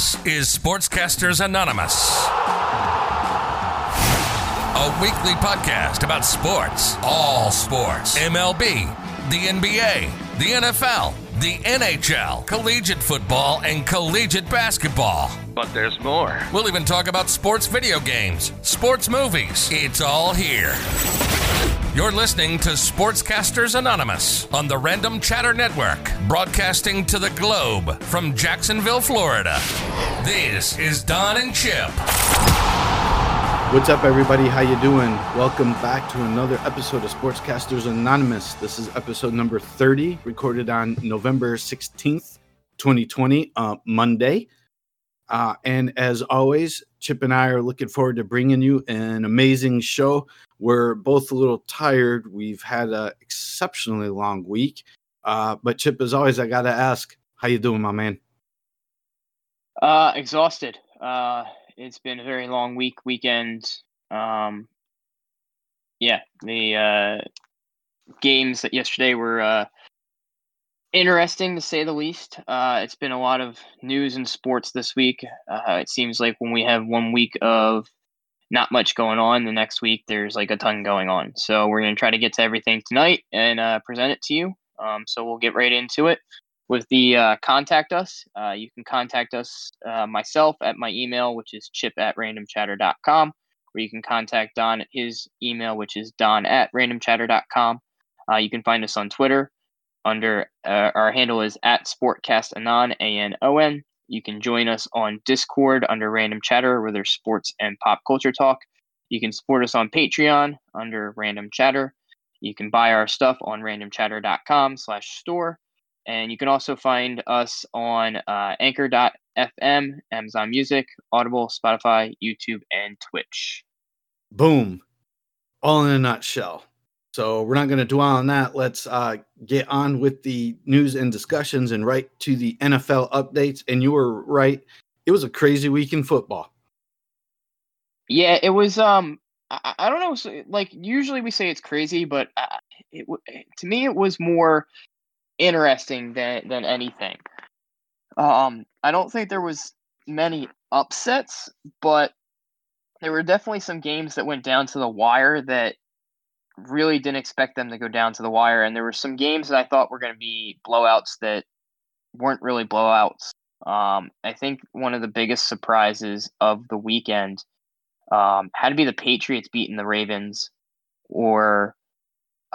This is Sportscasters Anonymous, a weekly podcast about sports, all sports, MLB, the NBA, the NFL, the NHL, collegiate football, and collegiate basketball. But there's more. We'll even talk about sports video games, sports movies. It's all here. You're listening to Sportscasters Anonymous on the Random Chatter Network, broadcasting to the globe from Jacksonville, Florida. This is Don and Chip. What's up, everybody? How you doing? Welcome back to another episode of Sportscasters Anonymous. This is episode number 30, recorded on November 16th, 2020, uh, Monday. Uh, and as always, Chip and I are looking forward to bringing you an amazing show. We're both a little tired. We've had an exceptionally long week. Uh, but Chip, as always, I got to ask, how you doing, my man? Uh, exhausted. Uh, it's been a very long week, weekend. Um, yeah, the uh, games that yesterday were uh, interesting to say the least. Uh, it's been a lot of news and sports this week. Uh, it seems like when we have one week of not much going on, the next week there's like a ton going on. So we're going to try to get to everything tonight and uh, present it to you. Um, so we'll get right into it with the uh, contact us. Uh, you can contact us uh, myself at my email, which is chip at randomchatter.com, or you can contact Don at his email, which is don at randomchatter.com. Uh, you can find us on Twitter under uh, our handle is at sportcastanon a-n-o-n you can join us on discord under random chatter where there's sports and pop culture talk. You can support us on patreon under random chatter. You can buy our stuff on randomchatter.com slash store. And you can also find us on uh, anchor.fm amazon music audible spotify youtube and twitch. Boom. All in a nutshell. So we're not going to dwell on that. Let's uh, get on with the news and discussions and right to the NFL updates. And you were right; it was a crazy week in football. Yeah, it was. Um, I, I don't know. Like usually we say it's crazy, but uh, it to me it was more interesting than than anything. Um, I don't think there was many upsets, but there were definitely some games that went down to the wire that really didn't expect them to go down to the wire, and there were some games that I thought were going to be blowouts that weren't really blowouts. Um, I think one of the biggest surprises of the weekend um, had to be the Patriots beating the Ravens or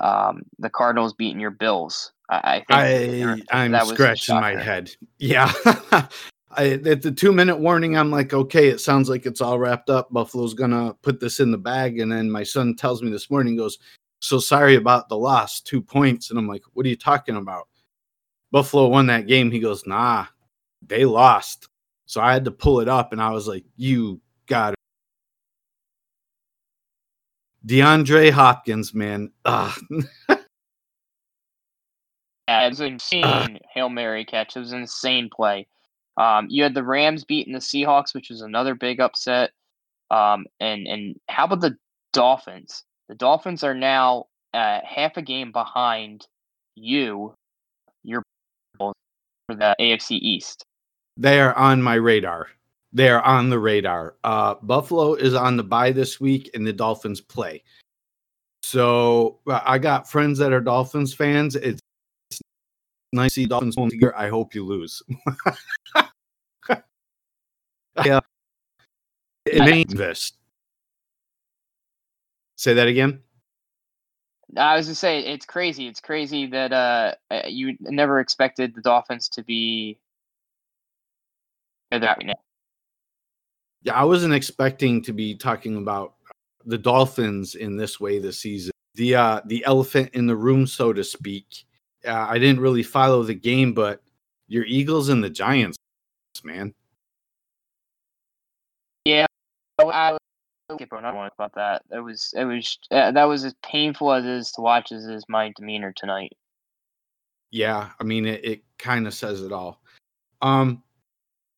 um, the Cardinals beating your Bills. I, I think I I'm that was a scratching my head. Yeah. I, at the two minute warning, I'm like, okay, it sounds like it's all wrapped up. Buffalo's gonna put this in the bag, and then my son tells me this morning, he goes, "So sorry about the loss, two points," and I'm like, "What are you talking about?" Buffalo won that game. He goes, "Nah, they lost." So I had to pull it up, and I was like, "You got it." DeAndre Hopkins, man. Yeah, was insane Hail Mary catch. It was an insane play. Um, you had the Rams beating the Seahawks, which was another big upset. Um, and and how about the Dolphins? The Dolphins are now uh, half a game behind you. Your for the AFC East. they are on my radar. They are on the radar. Uh, Buffalo is on the bye this week, and the Dolphins play. So uh, I got friends that are Dolphins fans. It's nice see Dolphins home together. I hope you lose. yeah, it means this. Say that again. I was to say it's crazy. It's crazy that uh uh, you never expected the Dolphins to be they're right now. Yeah, I wasn't expecting to be talking about the Dolphins in this way this season. The uh the elephant in the room, so to speak. Uh, I didn't really follow the game, but your Eagles and the Giants, man. Yeah, I, skip on one about that. It was it was uh, that was as painful as it is to watch as is my demeanor tonight. Yeah, I mean it, it kind of says it all. Um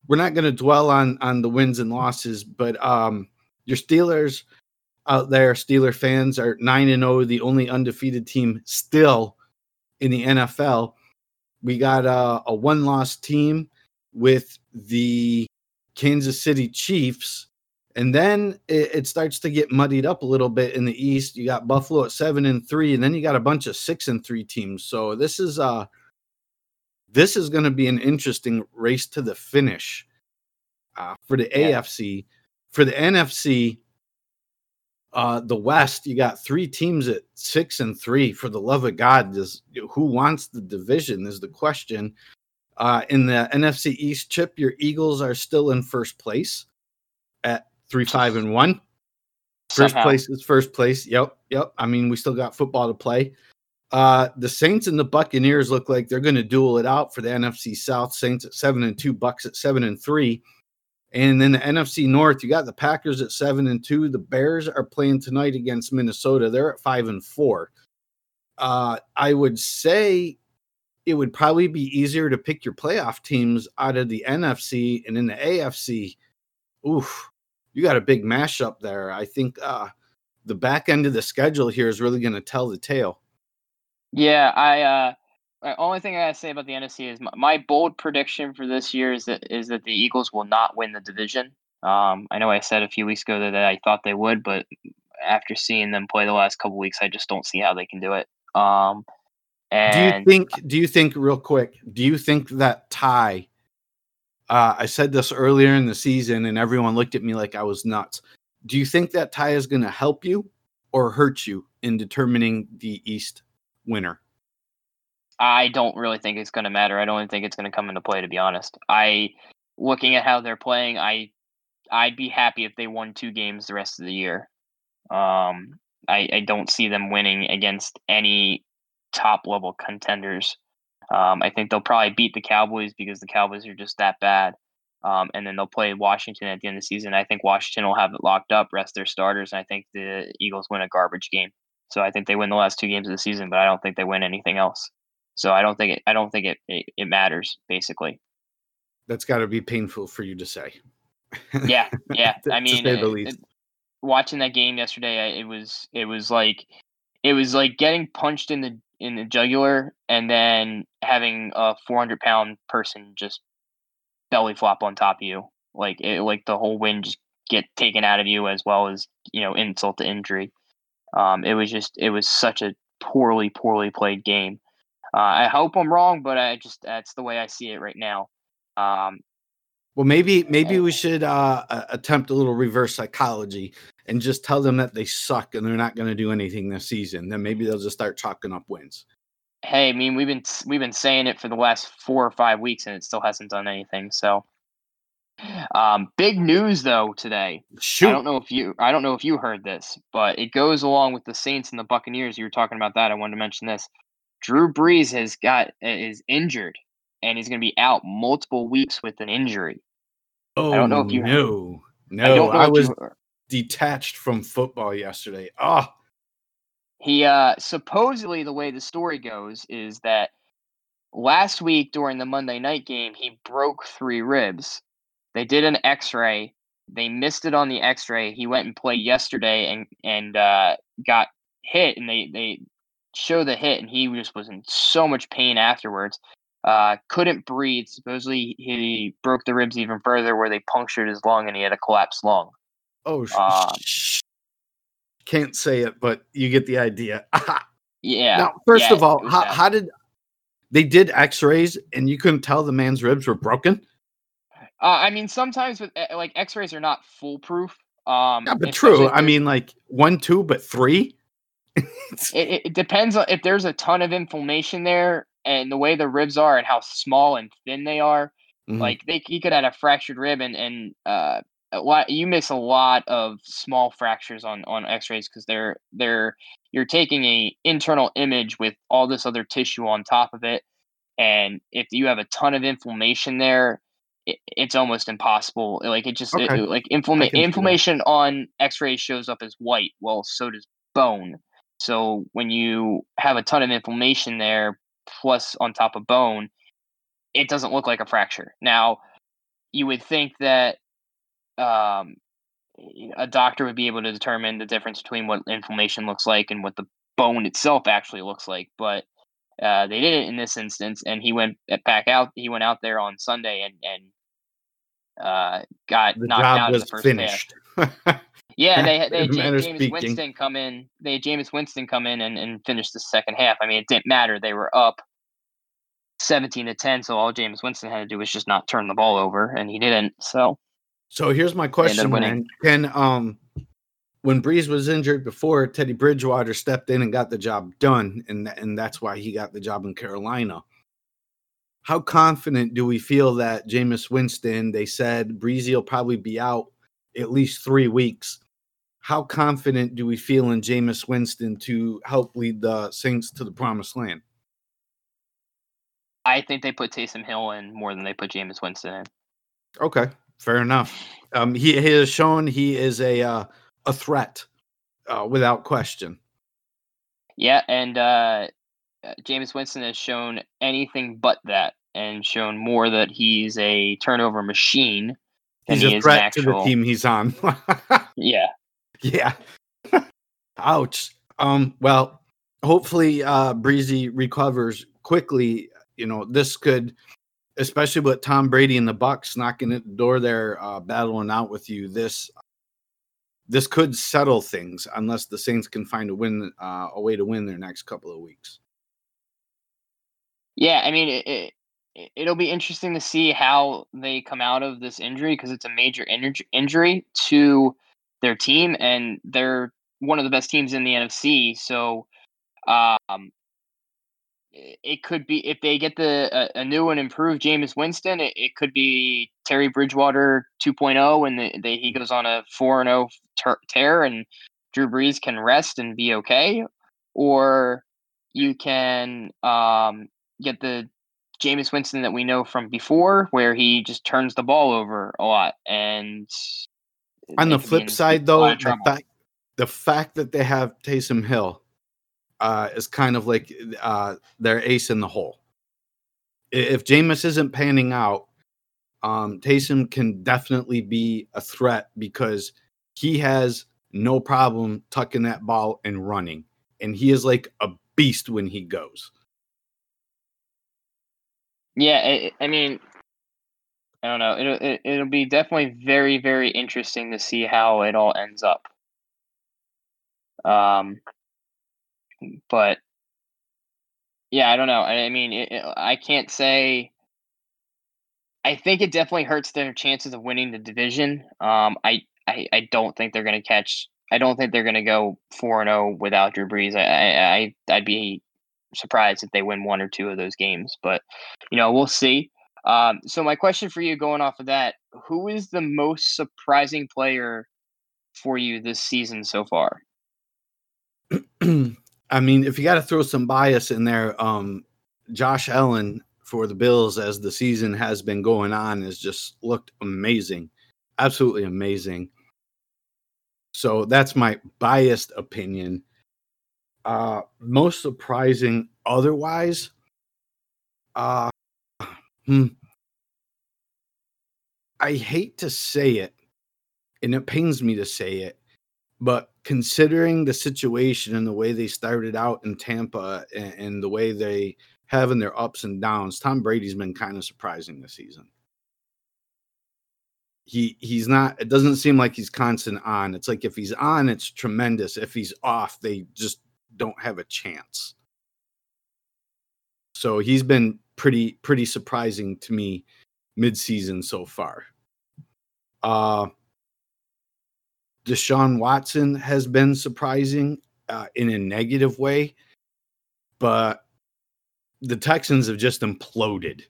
we're not going to dwell on on the wins and losses, but um your Steelers out there, Steeler fans are 9 and 0, the only undefeated team still in the NFL. We got a, a one loss team with the Kansas City Chiefs. And then it, it, starts to get muddied up a little bit in the East. You got Buffalo at seven and three, and then you got a bunch of six and three teams. So this is uh this is going to be an interesting race to the finish uh, for the yeah. AFC. For the NFC, uh, the West, you got three teams at six and three. For the love of God, does who wants the division? Is the question. Uh, in the NFC East chip, your Eagles are still in first place at three, five, and one. First Somehow. place is first place. Yep, yep. I mean, we still got football to play. Uh, the Saints and the Buccaneers look like they're going to duel it out for the NFC South. Saints at seven and two, Bucks at seven and three. And then the NFC North, you got the Packers at seven and two. The Bears are playing tonight against Minnesota. They're at five and four. Uh, I would say it would probably be easier to pick your playoff teams out of the NFC and in the AFC. Oof, you got a big mashup there. I think uh, the back end of the schedule here is really going to tell the tale. Yeah, I uh, only thing I gotta say about the NFC is my, my, bold prediction for this year is that is that the Eagles will not win the division. Um, I know I said a few weeks ago that I thought they would, but after seeing them play the last couple weeks, I just don't see how they can do it. Um, and do you think? Do you think real quick? Do you think that tie? Uh, I said this earlier in the season, and everyone looked at me like I was nuts. Do you think that tie is going to help you or hurt you in determining the East winner? I don't really think it's going to matter. I don't think it's going to come into play. To be honest, I looking at how they're playing, I I'd be happy if they won two games the rest of the year. Um, I, I don't see them winning against any top level contenders. Um, I think they'll probably beat the Cowboys because the Cowboys are just that bad. Um, and then they'll play Washington at the end of the season. I think Washington will have it locked up, rest their starters, and I think the Eagles win a garbage game. So I think they win the last two games of the season, but I don't think they win anything else. So I don't think it. I don't think it. It, it matters basically. That's got to be painful for you to say. Yeah, yeah. I mean, it, it, watching that game yesterday, it was it was like it was like getting punched in the in the jugular and then having a 400 pound person just belly flop on top of you like it, like the whole wind just get taken out of you as well as you know insult to injury um, it was just it was such a poorly poorly played game uh, i hope i'm wrong but i just that's the way i see it right now um, well maybe maybe we should uh, attempt a little reverse psychology and just tell them that they suck and they're not going to do anything this season, then maybe they'll just start chalking up wins. Hey, I mean, we've been we've been saying it for the last four or five weeks, and it still hasn't done anything. So, um, big news though today. Shoot. I don't know if you I don't know if you heard this, but it goes along with the Saints and the Buccaneers. You were talking about that. I wanted to mention this. Drew Brees has got is injured, and he's going to be out multiple weeks with an injury. Oh, I don't know if you no, no. I, I was detached from football yesterday. Ah, oh. he uh supposedly the way the story goes is that last week during the Monday night game he broke three ribs. They did an X-ray. They missed it on the X-ray. He went and played yesterday and and uh, got hit, and they they show the hit, and he just was in so much pain afterwards. Uh, couldn't breathe. Supposedly he broke the ribs even further, where they punctured his lung, and he had a collapsed lung. Oh, uh, sh- can't say it, but you get the idea. yeah. Now, first yeah, of all, how, how did they did X-rays and you couldn't tell the man's ribs were broken? Uh, I mean, sometimes with eh, like X-rays are not foolproof. Um, yeah, but true. I mean, like one, two, but three. it, it depends on if there's a ton of inflammation there and the way the ribs are and how small and thin they are. Mm-hmm. Like they, he could have a fractured rib and and uh, a lot you miss a lot of small fractures on on x-rays because they're they're you're taking a internal image with all this other tissue on top of it and if you have a ton of inflammation there it, it's almost impossible like it just okay. it, like inflama- inflammation on x-rays shows up as white well so does bone so when you have a ton of inflammation there plus on top of bone it doesn't look like a fracture now you would think that um, a doctor would be able to determine the difference between what inflammation looks like and what the bone itself actually looks like. But uh, they did it in this instance, and he went back out. He went out there on Sunday, and and uh, got the knocked job out was the first finished. Yeah, they had, they had Jameis. Winston come in. They had Jameis Winston come in and, and finish the second half. I mean, it didn't matter. They were up seventeen to ten, so all Jameis Winston had to do was just not turn the ball over, and he didn't. So So here's my question, man. Can um when Brees was injured before, Teddy Bridgewater stepped in and got the job done, and and that's why he got the job in Carolina. How confident do we feel that Jameis Winston? They said Breezy will probably be out at least three weeks. How confident do we feel in Jameis Winston to help lead the Saints to the promised land? I think they put Taysom Hill in more than they put Jameis Winston in. Okay, fair enough. Um, he, he has shown he is a uh, a threat uh, without question. Yeah, and uh, uh, Jameis Winston has shown anything but that, and shown more that he's a turnover machine He's a is an threat to the team he's on. Yeah, yeah. Ouch. Um. Well, hopefully, uh, Breezy recovers quickly. You know, this could, especially with Tom Brady and the Bucks knocking at the door there, uh, battling out with you. This, this could settle things unless the Saints can find a win, uh, a way to win their next couple of weeks. yeah. I mean, it, it it'll be interesting to see how they come out of this injury because it's a major inj- injury to their team, and they're one of the best teams in the NFC. So, um, it could be if they get the a, a new and improved Jameis Winston, it, it could be Teddy Bridgewater 2.0, and the, they, he goes on a 4 and 0 tear, and Drew Brees can rest and be okay, or you can um, get the Jameis Winston that we know from before, where he just turns the ball over a lot. And on the flip side though the fact the fact that they have Taysom Hill uh is kind of like uh their ace in the hole. If Jameis isn't panning out, um Taysom can definitely be a threat because he has no problem tucking that ball and running. And he is like a beast when he goes. Yeah, I, I mean, I don't know. It'll it, it'll be definitely very very interesting to see how it all ends up. Um, but yeah, I don't know. I, I mean, it, it- I can't say. I think it definitely hurts their chances of winning the division. Um, I I, I don't think they're going to catch. I don't think they're going to go four and zero without Drew Brees. I I I'd be surprised if they win one or two of those games, but you know we'll see. Um, so my question for you, going off of that, who is the most surprising player for you this season so far? I mean, if you got to throw some bias in there, um, Josh Allen for the Bills as the season has been going on has just looked amazing, absolutely amazing. So that's my biased opinion. Uh, most surprising otherwise, uh, hmm, I hate to say it, and it pains me to say it, but considering the situation and the way they started out in Tampa and, and the way they have in their ups and downs, Tom Brady's been kind of surprising this season. He he's not. It doesn't seem like he's constant on. It's like if he's on, it's tremendous. If he's off, they just don't have a chance. So he's been pretty pretty surprising to me mid-season so far. Uh Deshaun Watson has been surprising uh, in a negative way, but the Texans have just imploded.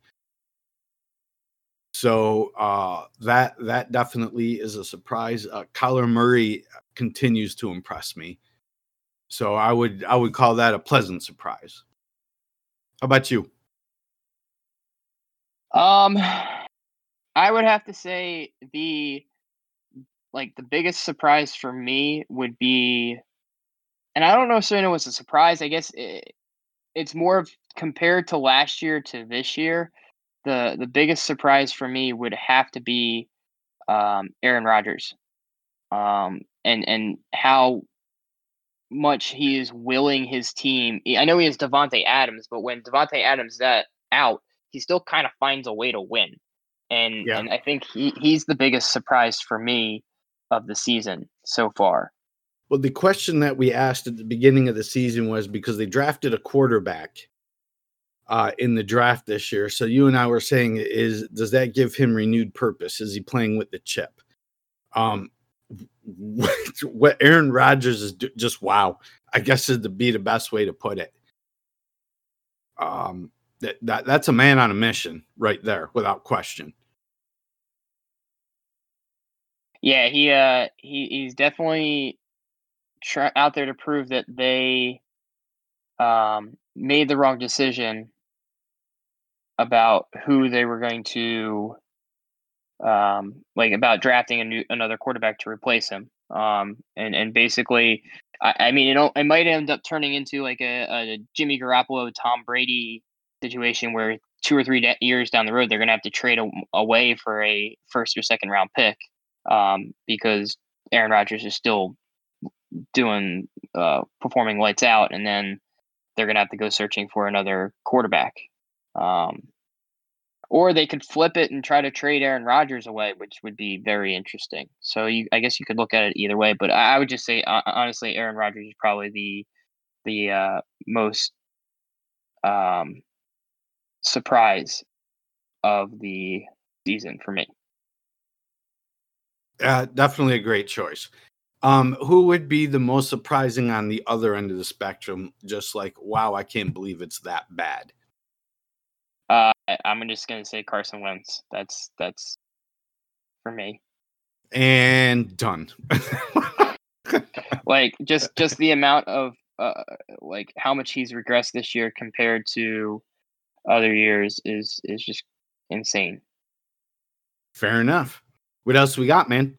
So uh, that that definitely is a surprise. Uh, Kyler Murray continues to impress me, so I would I would call that a pleasant surprise. How about you? Um, I would have to say the like the biggest surprise for me would be, and I don't know if Serena was a surprise. I guess it, it's more of compared to last year to this year. The the biggest surprise for me would have to be um, Aaron Rodgers, um, and and how much he is willing his team. I know he has Davante Adams, but when Davante Adams that out, he still kind of finds a way to win. and Yeah. and I think he he's the biggest surprise for me of the season so far. Well, the question that we asked at the beginning of the season was because they drafted a quarterback uh, in the draft this year. So you and I were saying, is does that give him renewed purpose? Is he playing with the chip? Um, what, what Aaron Rodgers is do- just wow. I guess is to be the best way to put it. Um, that, that that's a man on a mission right there, without question. Yeah, he uh he he's definitely out there to prove that they um made the wrong decision about who they were going to um like about drafting a new another quarterback to replace him. Um and and basically I, I mean it it might end up turning into like a, a Jimmy Garoppolo Tom Brady situation where two or three years down the road they're going to have to trade a, away for a first or second round pick um, because Aaron Rodgers is still doing uh, performing lights out, and then they're gonna have to go searching for another quarterback. Um, or they could flip it and try to trade Aaron Rodgers away, which would be very interesting. So you, I guess you could look at it either way, but I, would just say uh, honestly, Aaron Rodgers is probably the the uh, most um, surprise of the season for me. Uh, definitely a great choice. Um, who would be the most surprising on the other end of the spectrum? Just like, wow, I can't believe it's that bad. Uh, I'm just gonna say Carson Wentz. That's that's for me. And done. Like just just the amount of uh, like how much he's regressed this year compared to other years is is just insane. Fair enough. What else we got, man?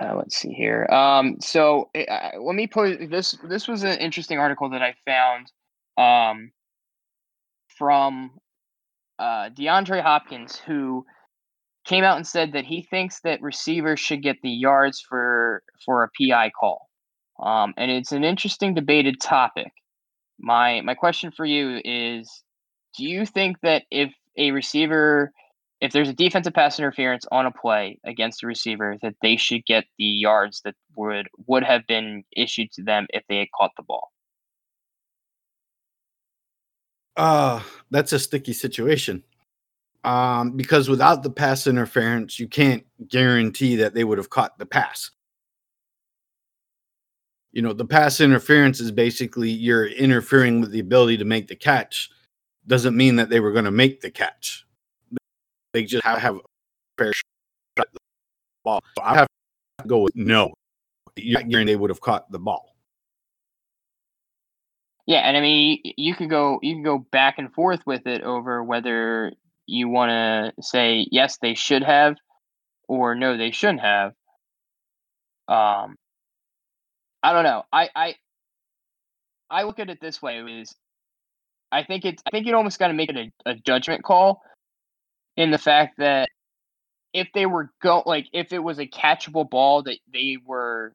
Uh, let's see here. Um, so uh, let me put this. This was an interesting article that I found um, from uh, DeAndre Hopkins, who came out and said that he thinks that receivers should get the yards for for a PI call. Um, and it's an interesting debated topic. My my question for you is: Do you think that if a receiver if there's a defensive pass interference on a play against a receiver, that they should get the yards that would would have been issued to them if they had caught the ball. Uh, that's a sticky situation. Um, because without the pass interference, you can't guarantee that they would have caught the pass. You know, the pass interference is basically you're interfering with the ability to make the catch. Doesn't mean that they were going to make the catch. They just have, have a fair shot the ball. So I have to go with no. You're not guaranteeing they would have caught the ball. Yeah, and I mean, you could go you can go back and forth with it over whether you want to say yes they should have or no they shouldn't have. Um, I don't know. I I I look at it this way: is I think it's I think you almost got to make it a, a judgment call in the fact that if they were go like if it was a catchable ball that they were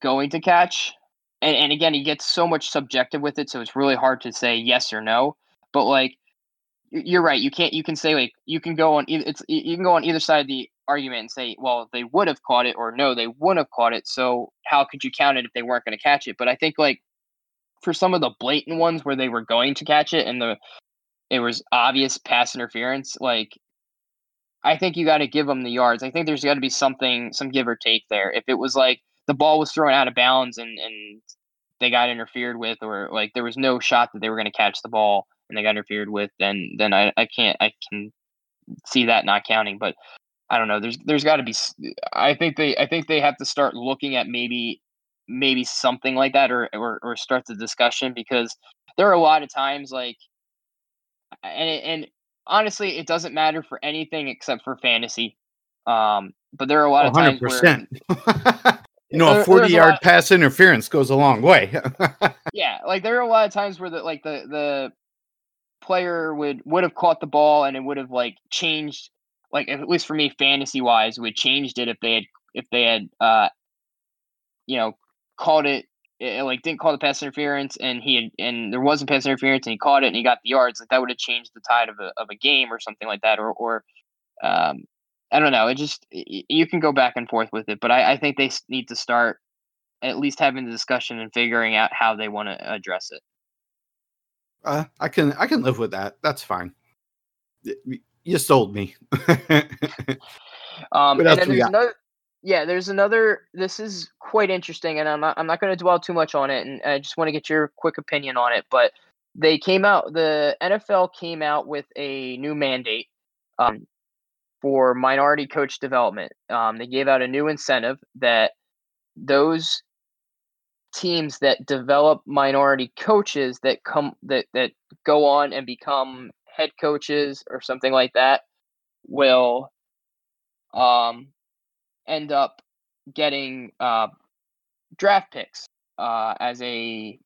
going to catch and, and again he gets so much subjective with it so it's really hard to say yes or no but like you're right you can't you can say like you can go on it's you can go on either side of the argument and say well they would have caught it or no they wouldn't have caught it so how could you count it if they weren't going to catch it but i think like for some of the blatant ones where they were going to catch it and the it was obvious pass interference like I think you got to give them the yards. I think there's got to be something, some give or take there. If it was like the ball was thrown out of bounds and and they got interfered with, or like there was no shot that they were going to catch the ball and they got interfered with, then then I, I can't I can see that not counting. But I don't know. There's there's got to be. I think they I think they have to start looking at maybe maybe something like that, or or or start the discussion because there are a lot of times like and and honestly, it doesn't matter for anything except for fantasy. Um, but there are a lot of times where 100%. you know, There- a there's 40 a yard pass interference goes a long way. yeah, like there are a lot of times where the like the the player would would have caught the ball and it would have like changed like at least for me fantasy wise would changed it if they had if they had uh you know called it it, like didn't call the pass interference and he had, and there wasn't pass interference and he caught it and he got the yards, like that would have changed the tide of a of a game or something like that, or or um, I don't know. It just you can go back and forth with it, but I, I think they need to start at least having the discussion and figuring out how they want to address it. Uh, I can I can live with that. That's fine. You sold me. um, and then there's another. Yeah, there's another. This is quite interesting, and I'm not. I'm not going to dwell too much on it, and I just want to get your quick opinion on it. But they came out. The NFL came out with a new mandate um, for minority coach development. Um, they gave out a new incentive that those teams that develop minority coaches that come that that go on and become head coaches or something like that will um end up getting uh draft picks uh as a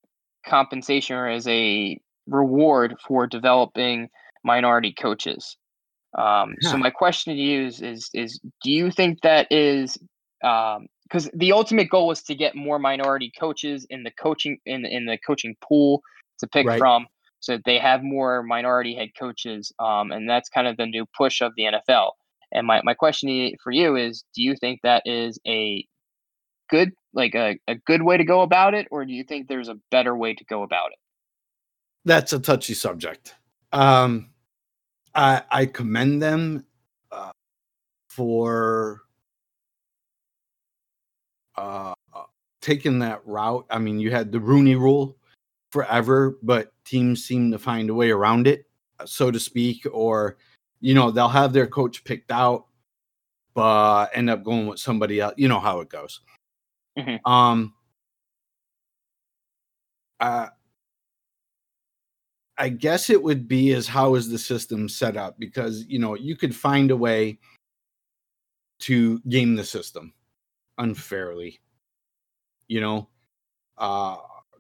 compensation or as a reward for developing minority coaches. Um, yeah. So my question to you is, is, is do you think that is um, because the ultimate goal is to get more minority coaches in the coaching in in the coaching pool to pick right. from, so they have more minority head coaches, um, and that's kind of the new push of the NFL. And my, my question for you is, do you think that is a good like a, a good way to go about it, or do you think there's a better way to go about it? That's a touchy subject. Um, I I commend them uh, for uh, taken that route. I mean, you had the Rooney Rule forever, but teams seem to find a way around it, so to speak, or you know they'll have their coach picked out, but end up going with somebody else. You know how it goes. Mm-hmm. Um, uh, I guess it would be as how is the system set up because you know you could find a way to game the system unfairly. You know, uh,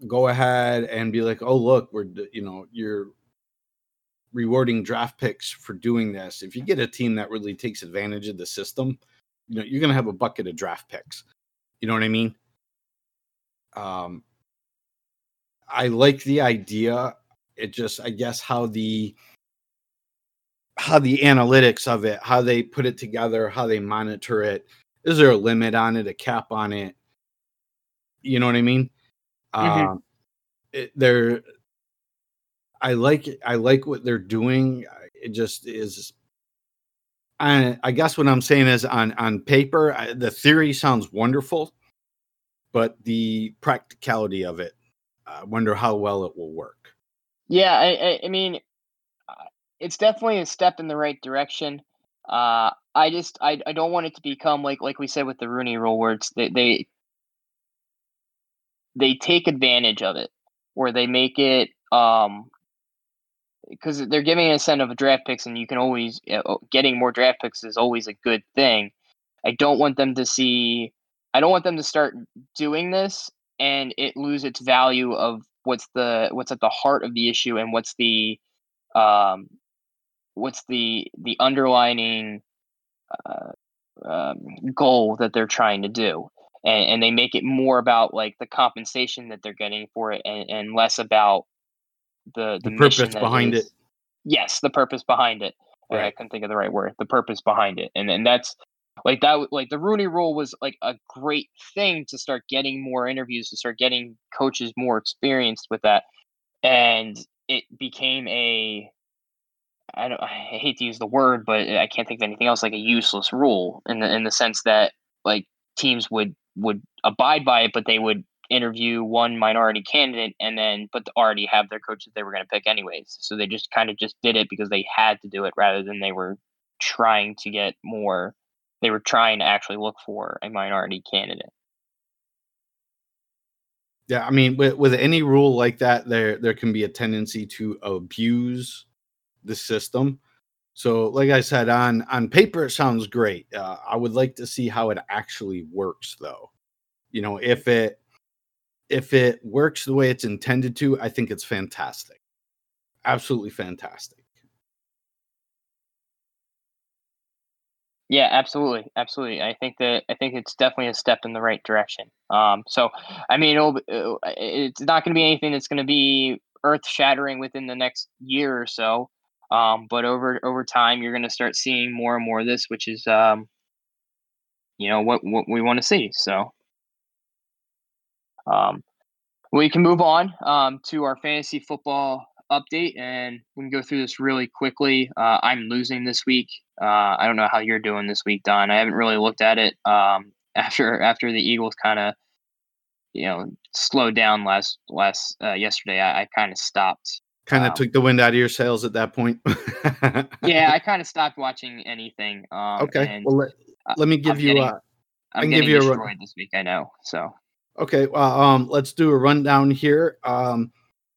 go ahead and be like, oh, look, we're, you know, you're rewarding draft picks for doing this. If you get a team that really takes advantage of the system, you know, you're to have a bucket of draft picks. You know what I mean? Um, I like the idea. It just, I guess, how the how the analytics of it, how they put it together, how they monitor it, is there a limit on it, a cap on it? You know what I mean? Mm-hmm. Um, it, they're, I like, I like what they're doing. It just is. I, I guess what I'm saying is on on paper, I, the theory sounds wonderful, but the practicality of it, I wonder how well it will work. Yeah, I, I mean, uh, it's definitely a step in the right direction. Uh, I just I, I don't want it to become like like we said with the Rooney Rule, where it's they they, they take advantage of it, or they make it um because they're giving an incentive of draft picks, and you can always you know, getting more draft picks is always a good thing. I don't want them to see. I don't want them to start doing this and it lose its value of what's the what's at the heart of the issue and what's the um what's the the underlining uh, um, goal that they're trying to do and, and they make it more about like the compensation that they're getting for it and, and less about the the, the purpose behind is, it yes the purpose behind it right. i couldn't think of the right word the purpose behind it and and that's like that like the rooney rule was like a great thing to start getting more interviews to start getting coaches more experienced with that and it became a I don't I hate to use the word, but I can't think of anything else like a useless rule in the in the sense that like teams would would abide by it, but they would interview one minority candidate and then but already have their coaches they were going to pick anyways. So they just kind of just did it because they had to do it rather than they were trying to get more they were trying to actually look for a minority candidate. Yeah, I mean, with, with any rule like that, there there can be a tendency to abuse the system. So, like I said, on on paper it sounds great. Uh, I would like to see how it actually works, though. You know, if it if it works the way it's intended to, I think it's fantastic. Absolutely fantastic. Yeah, absolutely, absolutely. I think that I think it's definitely a step in the right direction. Um, so, I mean, it'll, it's not going to be anything that's going to be earth shattering within the next year or so. Um, but over over time, you're going to start seeing more and more of this, which is, um, you know, what what we want to see. So, um, we can move on um, to our fantasy football update, and we can go through this really quickly. Uh, I'm losing this week. Uh, I don't know how you're doing this week, Don. I haven't really looked at it um, after after the Eagles kind of you know slowed down last last uh, yesterday. I, I kind of stopped. Kind of um, took the wind out of your sails at that point. yeah, I kind of stopped watching anything. Um, okay, well let, let me give I'm you. Getting, uh, I'm can give you a run- this week. I know. So Okay, well, um, let's do a rundown here. Um,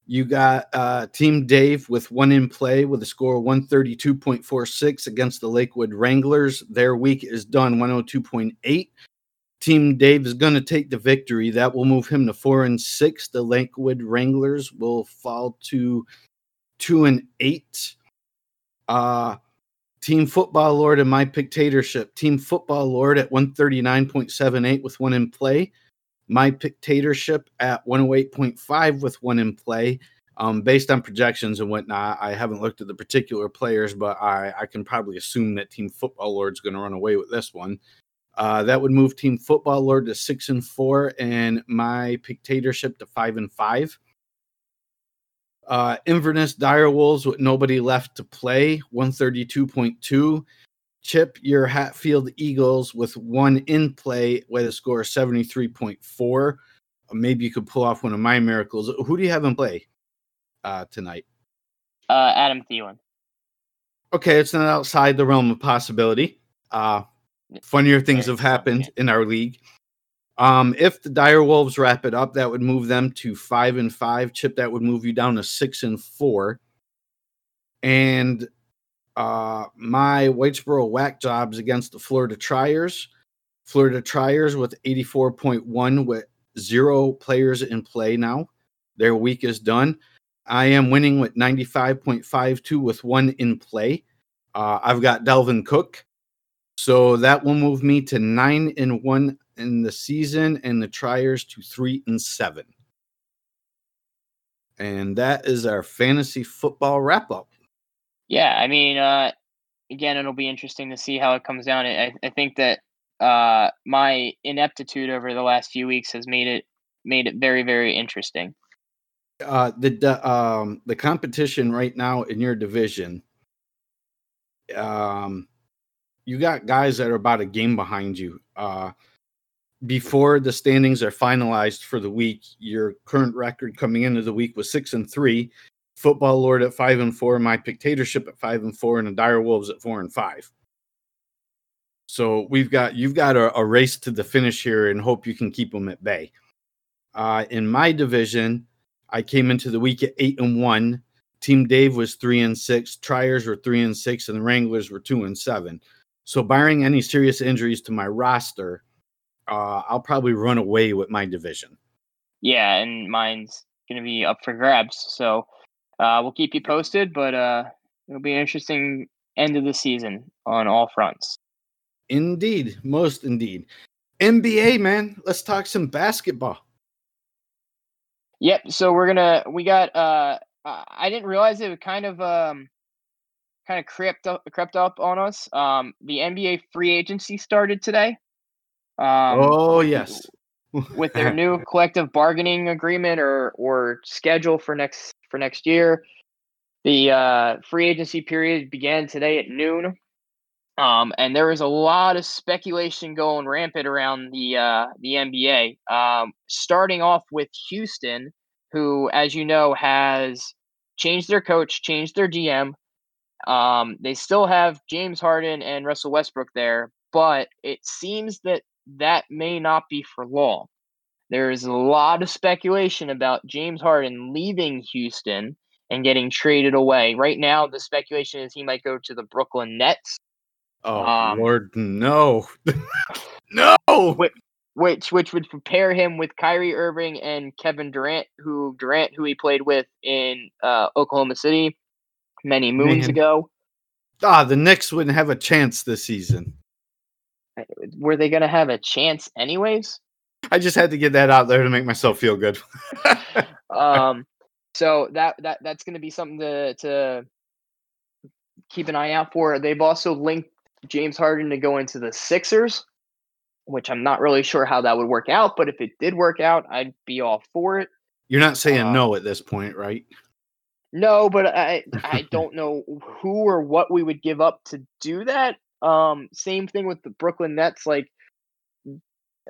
you got uh, Team Dave with one in play with a score of 132.46 against the Lakewood Wranglers. Their week is done 102.8. Team Dave is going to take the victory. That will move him to four and six. The Lakewood Wranglers will fall to two and eight. Uh, Team Football Lord and my Dictatorship. Team Football Lord at 139.78 with one in play my dictatorship at 108.5 with one in play. Um, based on projections and whatnot, I haven't looked at the particular players, but I, I can probably assume that Team Football Lord's going to run away with this one. Uh, that would move Team Football Lord to six and four, and my dictatorship to five and five. Uh, Inverness Direwolves with nobody left to play, 132.2. Chip your Hatfield Eagles with one in play with a score of 73.4. Maybe you could pull off one of my miracles. Who do you have in play uh, tonight? uh, Adam Thielen. Okay, it's not outside the realm of possibility. Uh, funnier things have happened in our league. Um, if the Dire Wolves wrap it up, that would move them to five and five. Chip, that would move you down to six and four. And uh, my Whitesboro whack jobs against the Florida Triers. Florida Triers with 84.1 with zero players in play now. Their week is done. I am winning with 95.52 with one in play. Uh, I've got Dalvin Cook. So that will move me to nine and one in the season and the Triers to three and seven. And that is our fantasy football wrap up. Yeah, I mean, uh, again, it'll be interesting to see how it comes down. I, I think that uh, my ineptitude over the last few weeks has made it made it very, very interesting. uh the the, um the competition right now in your division um you got guys that are about a game behind you uh before the standings are finalized for the week your current record coming into the week was six and three football lord at five and four my dictatorship at five and four and the dire wolves at four and five so we've got you've got a, a race to the finish here and hope you can keep them at bay uh in my division I came into the week at eight and one. Team Dave was three and six. Triers were three and six, and the Wranglers were two and seven. So, barring any serious injuries to my roster, uh, I'll probably run away with my division. Yeah, and mine's going to be up for grabs. So uh, we'll keep you posted, but uh, it'll be an interesting end of the season on all fronts. Indeed, most indeed. NBA, man, let's talk some basketball. Yep. So we're gonna we got uh I I didn't realize it was kind of um kind of crept up crept up on us. Um the NBA free agency started today. Um oh yes, with their new collective bargaining agreement or or schedule for next for next year. The uh, free agency period began today at noon, um, and there was a lot of speculation going rampant around the uh, the NBA. Um, starting off with Houston, who, as you know, has changed their coach, changed their GM. Um, they still have James Harden and Russell Westbrook there, but it seems that that may not be for long. There is a lot of speculation about James Harden leaving Houston and getting traded away. Right now, the speculation is he might go to the Brooklyn Nets, oh um, Lord, no, no. Wait. which which would prepare him with Kyrie Irving and Kevin Durant, who Durant who he played with in uh, Oklahoma City many moons Man. ago. Ah, the Knicks wouldn't have a chance this season. were they going to have a chance anyways? I just had to get that out there to make myself feel good. um, so that that that's going to be something to to keep an eye out for. They've also linked James Harden to go into the Sixers, which I'm not really sure how that would work out. But if it did work out, I'd be all for it. You're not saying Uh, no at this point, right? No, but I I don't know who or what we would give up to do that. Um, same thing with the Brooklyn Nets. Like,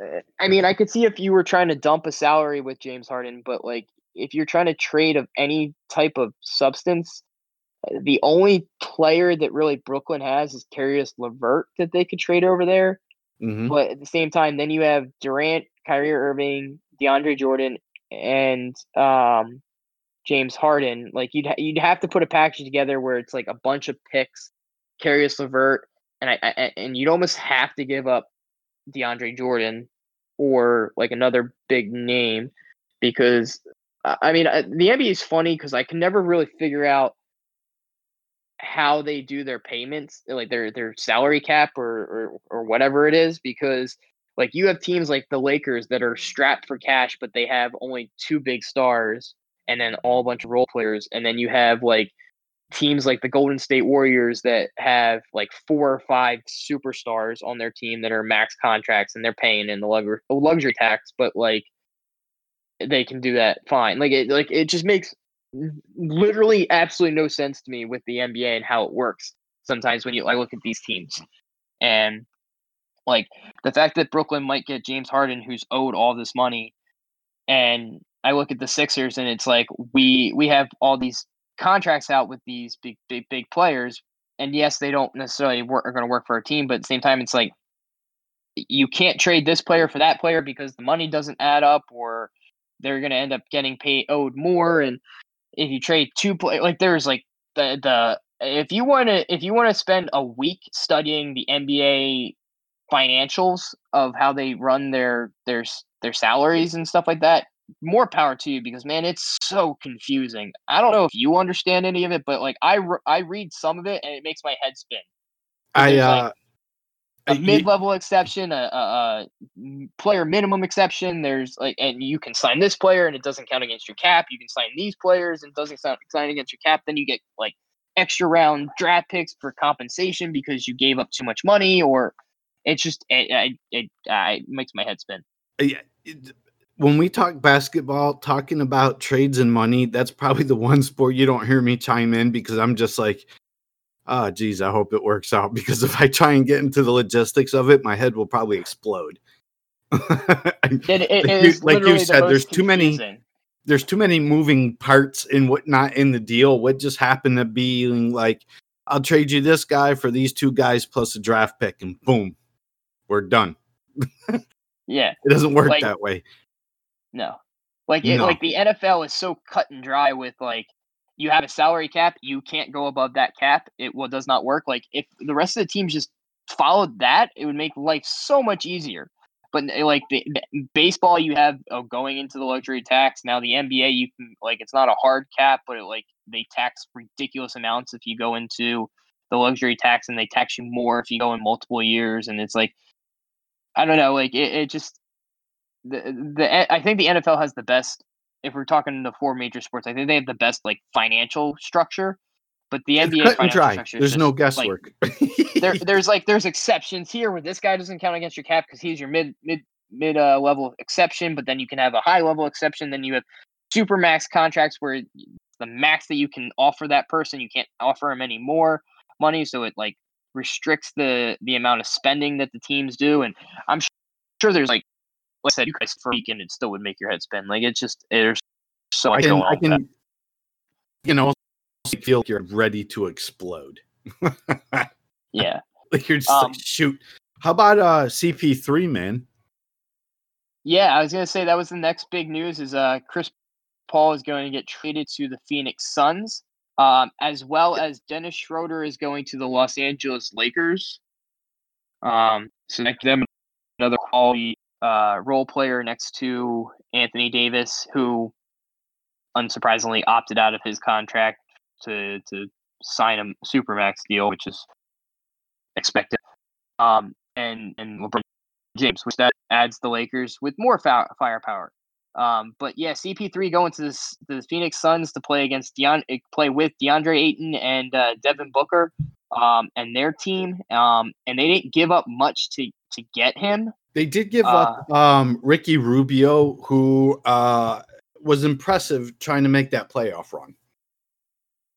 uh, I mean, I could see if you were trying to dump a salary with James Harden, but like if you're trying to trade of any type of substance, uh, the only player that really Brooklyn has is Caris LeVert that they could trade over there. hmm But at the same time, then you have Durant, Kyrie Irving, DeAndre Jordan, and um, James Harden. Like you'd ha- you'd have to put a package together where it's like a bunch of picks, Caris LeVert, and I, I and you'd almost have to give up DeAndre Jordan or like another big name because I mean uh, the NBA is funny because I can never really figure out how they do their payments, like their their salary cap or or, or whatever it is, because like you have teams like the Lakers that are strapped for cash, but they have only two big stars and then all a bunch of role players, and then you have like teams like the Golden State Warriors that have like four or five superstars on their team that are max contracts and they're paying in the luxury luxury tax, but like they can do that fine. Like it like it just makes literally absolutely no sense to me with the NBA and how it works sometimes when you like look at these teams. And like the fact that Brooklyn might get James Harden who's owed all this money and I look at the Sixers and it's like we we have all these contracts out with these big big big players. And yes they don't necessarily work are going to work for a team but at the same time it's like you can't trade this player for that player because the money doesn't add up or they're going to end up getting paid owed more. And if you trade two play like there's like the the if you want to if you want to spend a week studying the NBA financials of how they run their their their salaries and stuff like that more power to you because man it's so confusing i don't know if you understand any of it but like i re- i read some of it and it makes my head spin I uh, like, a y- mid-level exception, a, a, a player minimum exception. There's like, and you can sign this player and it doesn't count against your cap. You can sign these players and it doesn't sign, sign against your cap. Then you get like extra round draft picks for compensation because you gave up too much money, or it's just it it, it, it makes my head spin. yeah, when we talk basketball, talking about trades and money, that's probably the one sport you don't hear me chime in because I'm just like, oh, geez, I hope it works out. Because if I try and get into the logistics of it, my head will probably explode. It, it, Like you- like you the said, most there's too many- There's too many moving parts in what not in the deal. What just happened to being like, I'll trade you this guy for these two guys plus a draft pick, and boom, we're done. Yeah, It doesn't work Like- that way. No, like it, No. like the NFL is so cut and dry with like you have a salary cap, you can't go above that cap. It well does not work. Like if the rest of the teams just followed that, it would make life so much easier. But like the, the baseball, you have uh, going into the luxury tax. Now the NBA, you can like it's not a hard cap, but it, like they tax ridiculous amounts if you go into the luxury tax, and they tax you more if you go in multiple years. And it's like I don't know, like it, it just the the I think the NFL has the best. If we're talking the four major sports, I think they have the best like financial structure. But the It's NBA cut and financial dry. structure, is There's no just, like, guesswork. there, there's like there's exceptions here where this guy doesn't count against your cap because he's your mid mid mid uh, level exception, but then you can have a high level exception. Then you have super max contracts where the max that you can offer that person, you can't offer him any more money, so it like restricts the the amount of spending that the teams do. And I'm su- sure there's like like I said, you guys for a weekend, it still would make your head spin. Like it's just there's so I can. I that. can, you know, feel like you're ready to explode. Yeah. like you're just Um, like, shoot. How about uh CP3, man? Yeah, I was gonna say that was the next big news is uh Chris Paul is going to get traded to the Phoenix Suns, um, as well as Dennis Schroeder is going to the Los Angeles Lakers. Um, so next them another quality uh, role player next to Anthony Davis, who unsurprisingly opted out of his contract to to sign a supermax deal, which is expected. Um, and and LeBron James, which that adds the Lakers with more fa- firepower. Um, but yeah, CP3 going to this, the Phoenix Suns to play against Deon, eh, play with DeAndre Ayton and uh, Devin Booker um, and their team. Um, and they didn't give up much to to get him. They did give uh, up um, Ricky Rubio, who uh, was impressive trying to make that playoff run.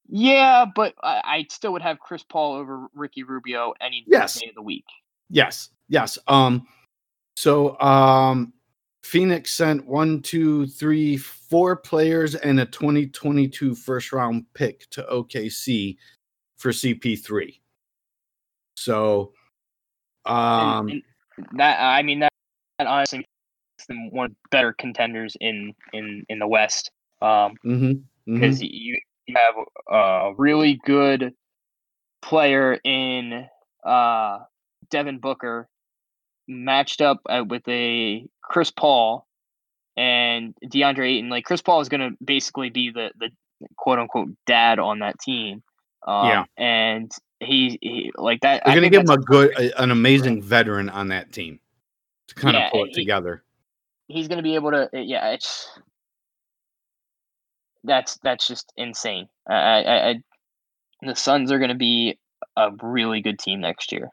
Yeah, but I, I still would have Chris Paul over Ricky Rubio any yes. day of the week. Yes, yes. Um, so um, Phoenix sent one, two, three, four players and a 2022 first round pick to OKC for CP3. So, um, and, and that I mean that, that honestly makes them one of the better contenders in in in the West. Um, because mm-hmm, mm-hmm. you, you have a really good player in uh Devin Booker matched up uh, with a Chris Paul and DeAndre Ayton. Like Chris Paul is going to basically be the the quote unquote dad on that team. Um, yeah, and he, he like that. They're going to give him a good, a, an amazing veteran on that team to kind yeah, of pull it he, together. He's going to be able to. Yeah, it's that's that's just insane. I, I, I the Suns are going to be a really good team next year.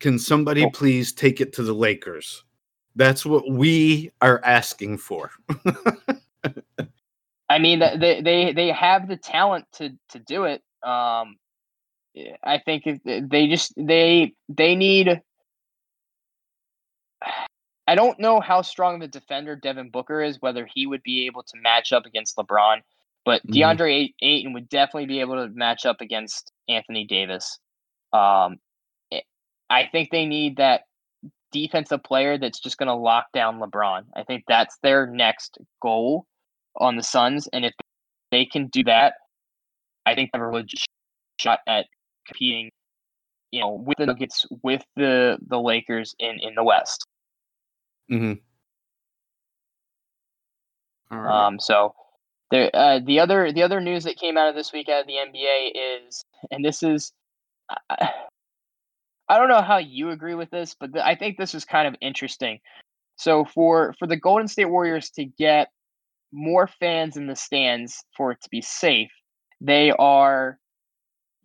Can somebody oh. please take it to the Lakers? That's what we are asking for. I mean, they they they have the talent to to do it. Um, I think they just they they need. I don't know how strong the defender Devin Booker is, whether he would be able to match up against LeBron, but mm-hmm. DeAndre Ayton would definitely be able to match up against Anthony Davis. Um, I think they need that defensive player that's just going to lock down LeBron. I think that's their next goal on the Suns, and if they can do that, I think they have a legit shot at competing, you know, with the Nuggets, with the the Lakers in in the West. Hmm. Um. So. There, uh, the other the other news that came out of this week out of the NBA is, and this is, uh, I don't know how you agree with this, but th- I think this is kind of interesting. So for for the Golden State Warriors to get more fans in the stands for it to be safe, they are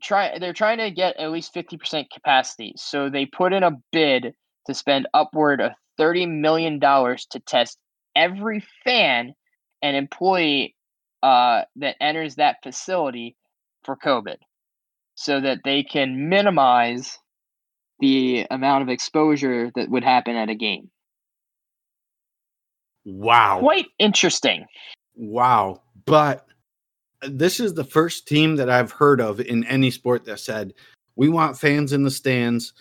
try they're trying to get at least 50% capacity. So they put in a bid to spend upward of 30 million dollars to test every fan and employee uh, that enters that facility for COVID so that they can minimize the amount of exposure that would happen at a game. Wow. Quite interesting. Wow. But this is the first team that I've heard of in any sport that said, we want fans in the stands.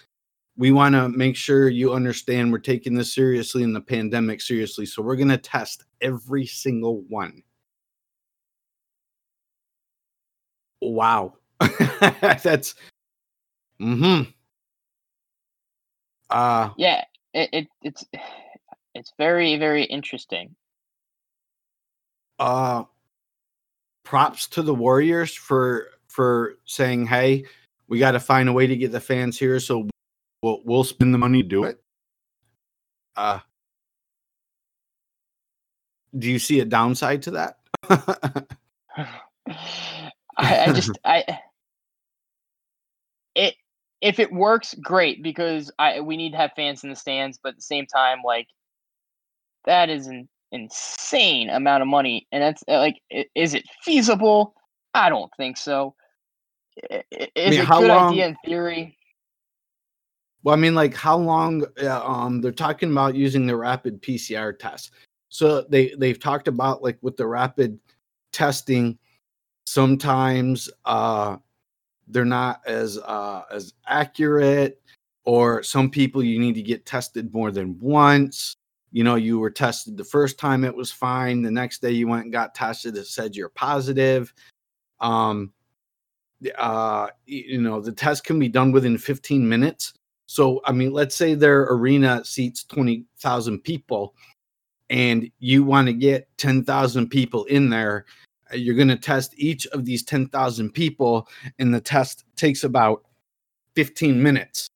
We want to make sure you understand we're taking this seriously and the pandemic seriously. So we're going to test every single one. Wow. That's, mm hmm. Uh, yeah, it, it it's it's very very interesting. Uh, props to the Warriors for for saying, "Hey, we got to find a way to get the fans here, so we'll we'll spend the money to do it." Uh, do you see a downside to that? I, I just I it if it works, great because I we need to have fans in the stands, but at the same time, like that is an insane amount of money, and that's uh, like, is it feasible? I don't think so. Is I mean, it a good long, idea in theory? Well, I mean, like how long? Uh, um, they're talking about using the rapid PCR test. So they they've talked about like with the rapid testing, sometimes uh they're not as uh, as accurate or some people you need to get tested more than once you know you were tested the first time it was fine. The next day you went and got tested it said you're positive. Um uh you know the test can be done within 15 minutes. So i mean let's say their arena seats 20,000 people and you want to get 10,000 people in there you're going to test each of these 10,000 people, and the test takes about 15 minutes.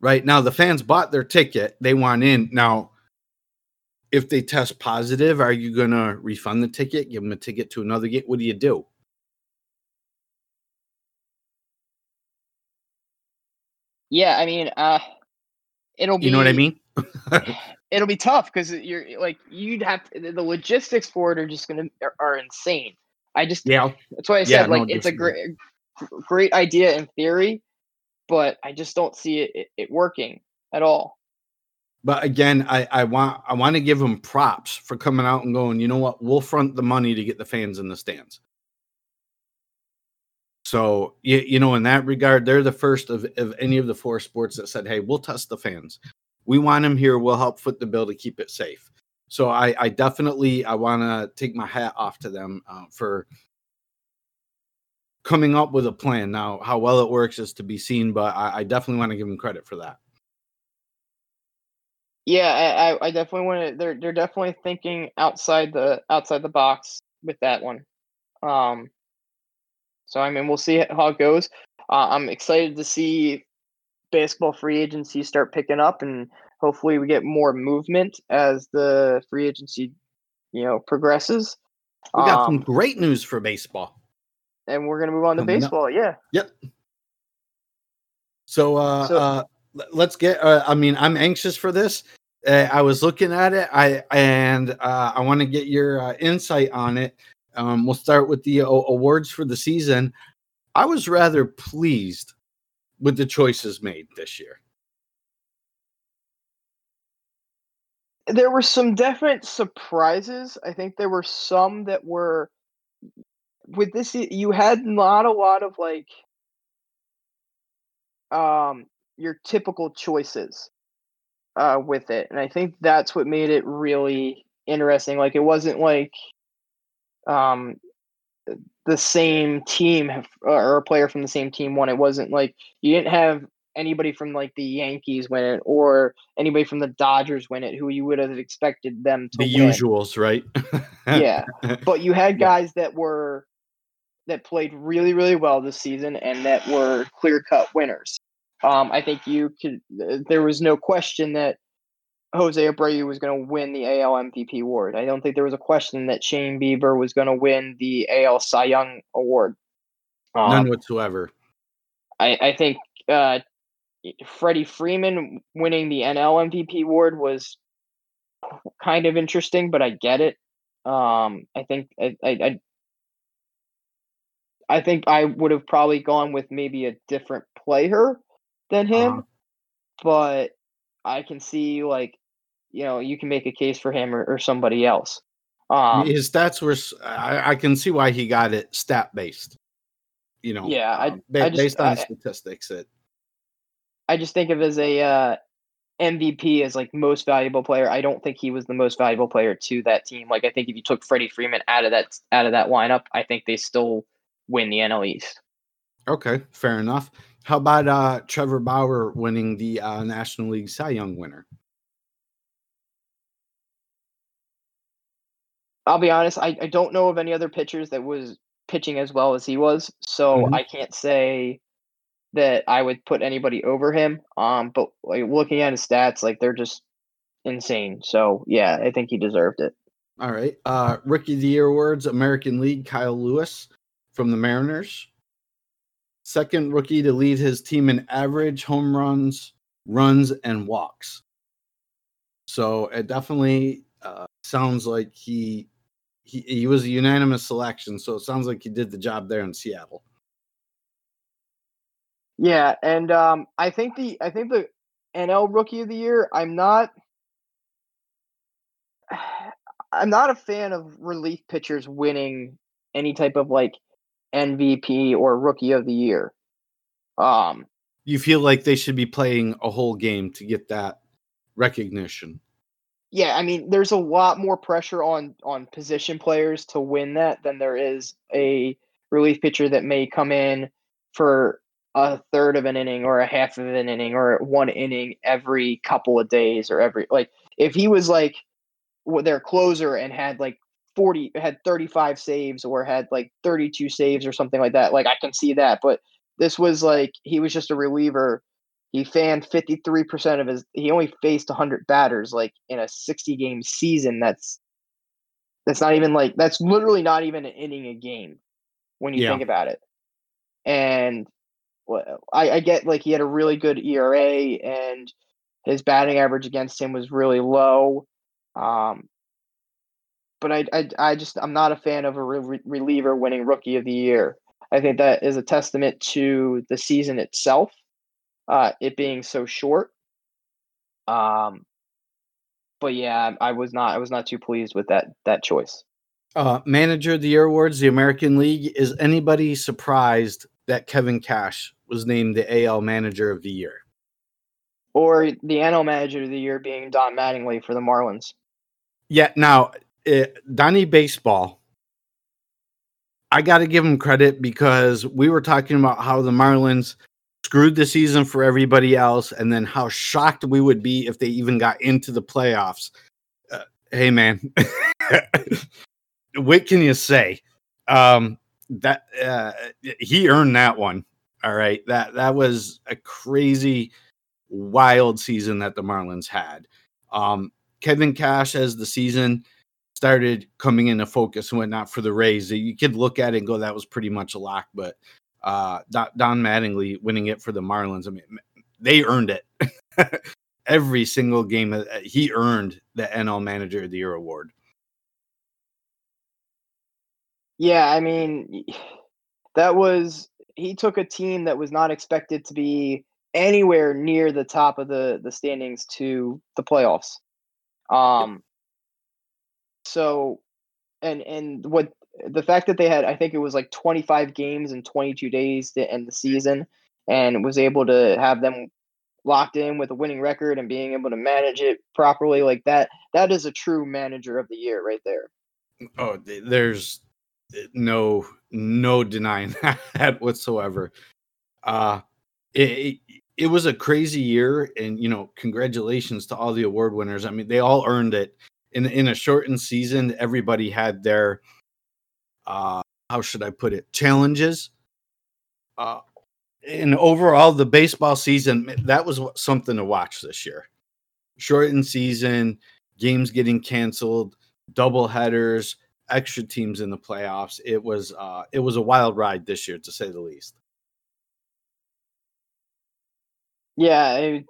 Right now, the fans bought their ticket; they want in. Now, if they test positive, are you going to refund the ticket, give them a ticket to another game? What do you do? Yeah, I mean, uh, it'll be. You know what I mean? it'll be tough because you're like you'd have to, the logistics for it are just gonna are, are insane. I just yeah. That's why I said Yeah, like no, it's a great great idea in theory, but I just don't see it, it, it working at all. But again, I, I want I want to give them props for coming out and going. You know what? We'll front the money to get the fans in the stands. So you, you know, in that regard, they're the first of, of any of the four sports that said, "Hey, we'll test the fans. We want them here. We'll help foot the bill to keep it safe." So I, I definitely I want to take my hat off to them uh, for coming up with a plan. Now, how well it works is to be seen, but I, I definitely want to give him credit for that. Yeah, I, I- definitely want to. They're they're definitely thinking outside the outside the box with that one. Um, so I mean, we'll see how it goes. Uh, I'm excited to see basketball free agency start picking up, and hopefully we get more movement as the free agency, you know, progresses. We got some Um, great news for baseball. And we're gonna move on to Coming up. baseball. Yeah. Yep. So, uh, So- uh, let's get. Uh, I mean, I'm anxious for this. Uh, I was looking at it. I and uh, I want to get your uh, insight on it. Um, we'll start with the uh, awards for the season. I was rather pleased with the choices made this year. there were some definite surprises. I think there were some that were with this. You had not a lot of like um your typical choices uh with it, and I think that's what made it really interesting. Like it wasn't like um the same team or a player from the same team won. It wasn't like you didn't have anybody from like the Yankees win it or anybody from the Dodgers win it who you would have expected them to The win. usuals, right? Yeah. But you had guys that were that played really, really well this season and that were clear cut winners. Um, I think you could. There was no question that Jose Abreu was going to win the AL MVP award. I don't think there was a question that Shane Bieber was going to win the AL Cy Young award. Um, None whatsoever. I, I think uh, Freddie Freeman winning the NL MVP award was kind of interesting, but I get it. Um, I think I, I, I, I think I would have probably gone with maybe a different player than him, Uh-huh. but I can see like you know you can make a case for him or, or somebody else. Um, His stats were—I can see why he got it stat based. You know, Yeah, I- um, ba- I just- based on I- statistics. It I just think of as a uh, MVP as like most valuable player. I don't think he was the most valuable player to that team. Like I think if you took Freddie Freeman out of that out of that lineup, I think they still win the NL East. Okay, fair enough. How about uh, Trevor Bauer winning the uh, National League Cy Young winner? I'll be honest, I, I don't know of any other pitchers that was pitching as well as he was, so Mhm. I can't say that I would put anybody over him. Um, but like looking at his stats, like they're just insane. So yeah, I think he deserved it. All right. Uh, Rookie of the Year awards: American League Kyle Lewis from the Mariners. Second rookie to lead his team in average home runs, runs, and walks. So it definitely uh, sounds like he, he he was a unanimous selection. So it sounds like he did the job there in Seattle. Yeah, and um, I think the I think the NL Rookie of the Year. I'm not. I'm not a fan of relief pitchers winning any type of like MVP or Rookie of the Year. Um, You feel like they should be playing a whole game to get that recognition. yeah, I mean, there's a lot more pressure on on position players to win that than there is a relief pitcher that may come in for a third of an inning or a half of an inning or one inning every couple of days or every like if he was like their closer and had like 40 had 35 saves or had like 32 saves or something like that like i can see that but this was like he was just a reliever. He fanned 53% of his he only faced 100 batters like in a 60 game season that's that's not even like that's literally not even an inning a game when you Yeah. think about it. And well, I, I get like he had a really good era and his batting average against him was really low. Um but I, I, I just I'm not a fan of a re- reliever winning Rookie of the Year. I think that is a testament to the season itself, uh, it being so short. Um, but yeah, I was not I was not too pleased with that that choice. Uh, Manager of the Year awards, the American League. Is anybody surprised that Kevin Cash was named the AL Manager of the Year? Or the NL Manager of the Year being Don Mattingly for the Marlins. Yeah. Now, uh, Donnie Baseball. I got to give him credit because we were talking about how the Marlins screwed the season for everybody else, and then how shocked we would be if they even got into the playoffs. Uh, hey, man, what can you say? Um, that uh, he earned that one. All right, that that was a crazy, wild season that the Marlins had. Um, Kevin Cash as the season started coming into focus and whatnot for the Rays. You could look at it and go, that was pretty much a lock. But uh, Don Don Mattingly winning it for the Marlins, I mean, they earned it. Every single game, uh, he earned the NL Manager of the Year award. Yeah, I mean, that was he took a team that was not expected to be anywhere near the top of the the standings to the playoffs. Um so and and what the fact that they had I think it was like 25 games in 22 days to end the season and was able to have them locked in with a winning record and being able to manage it properly like that that is a true manager of the year right there. Oh, there's no no denying that whatsoever. Uh it, it it was a crazy year, and you know, congratulations to all the award winners. I mean, they all earned it in in a shortened season. Everybody had their uh how should I put it challenges. Uh, and overall, the baseball season that was something to watch this year. Shortened season, games getting canceled, double headers, extra teams in the playoffs. It was uh it was a wild ride this year to say the least. Yeah, it,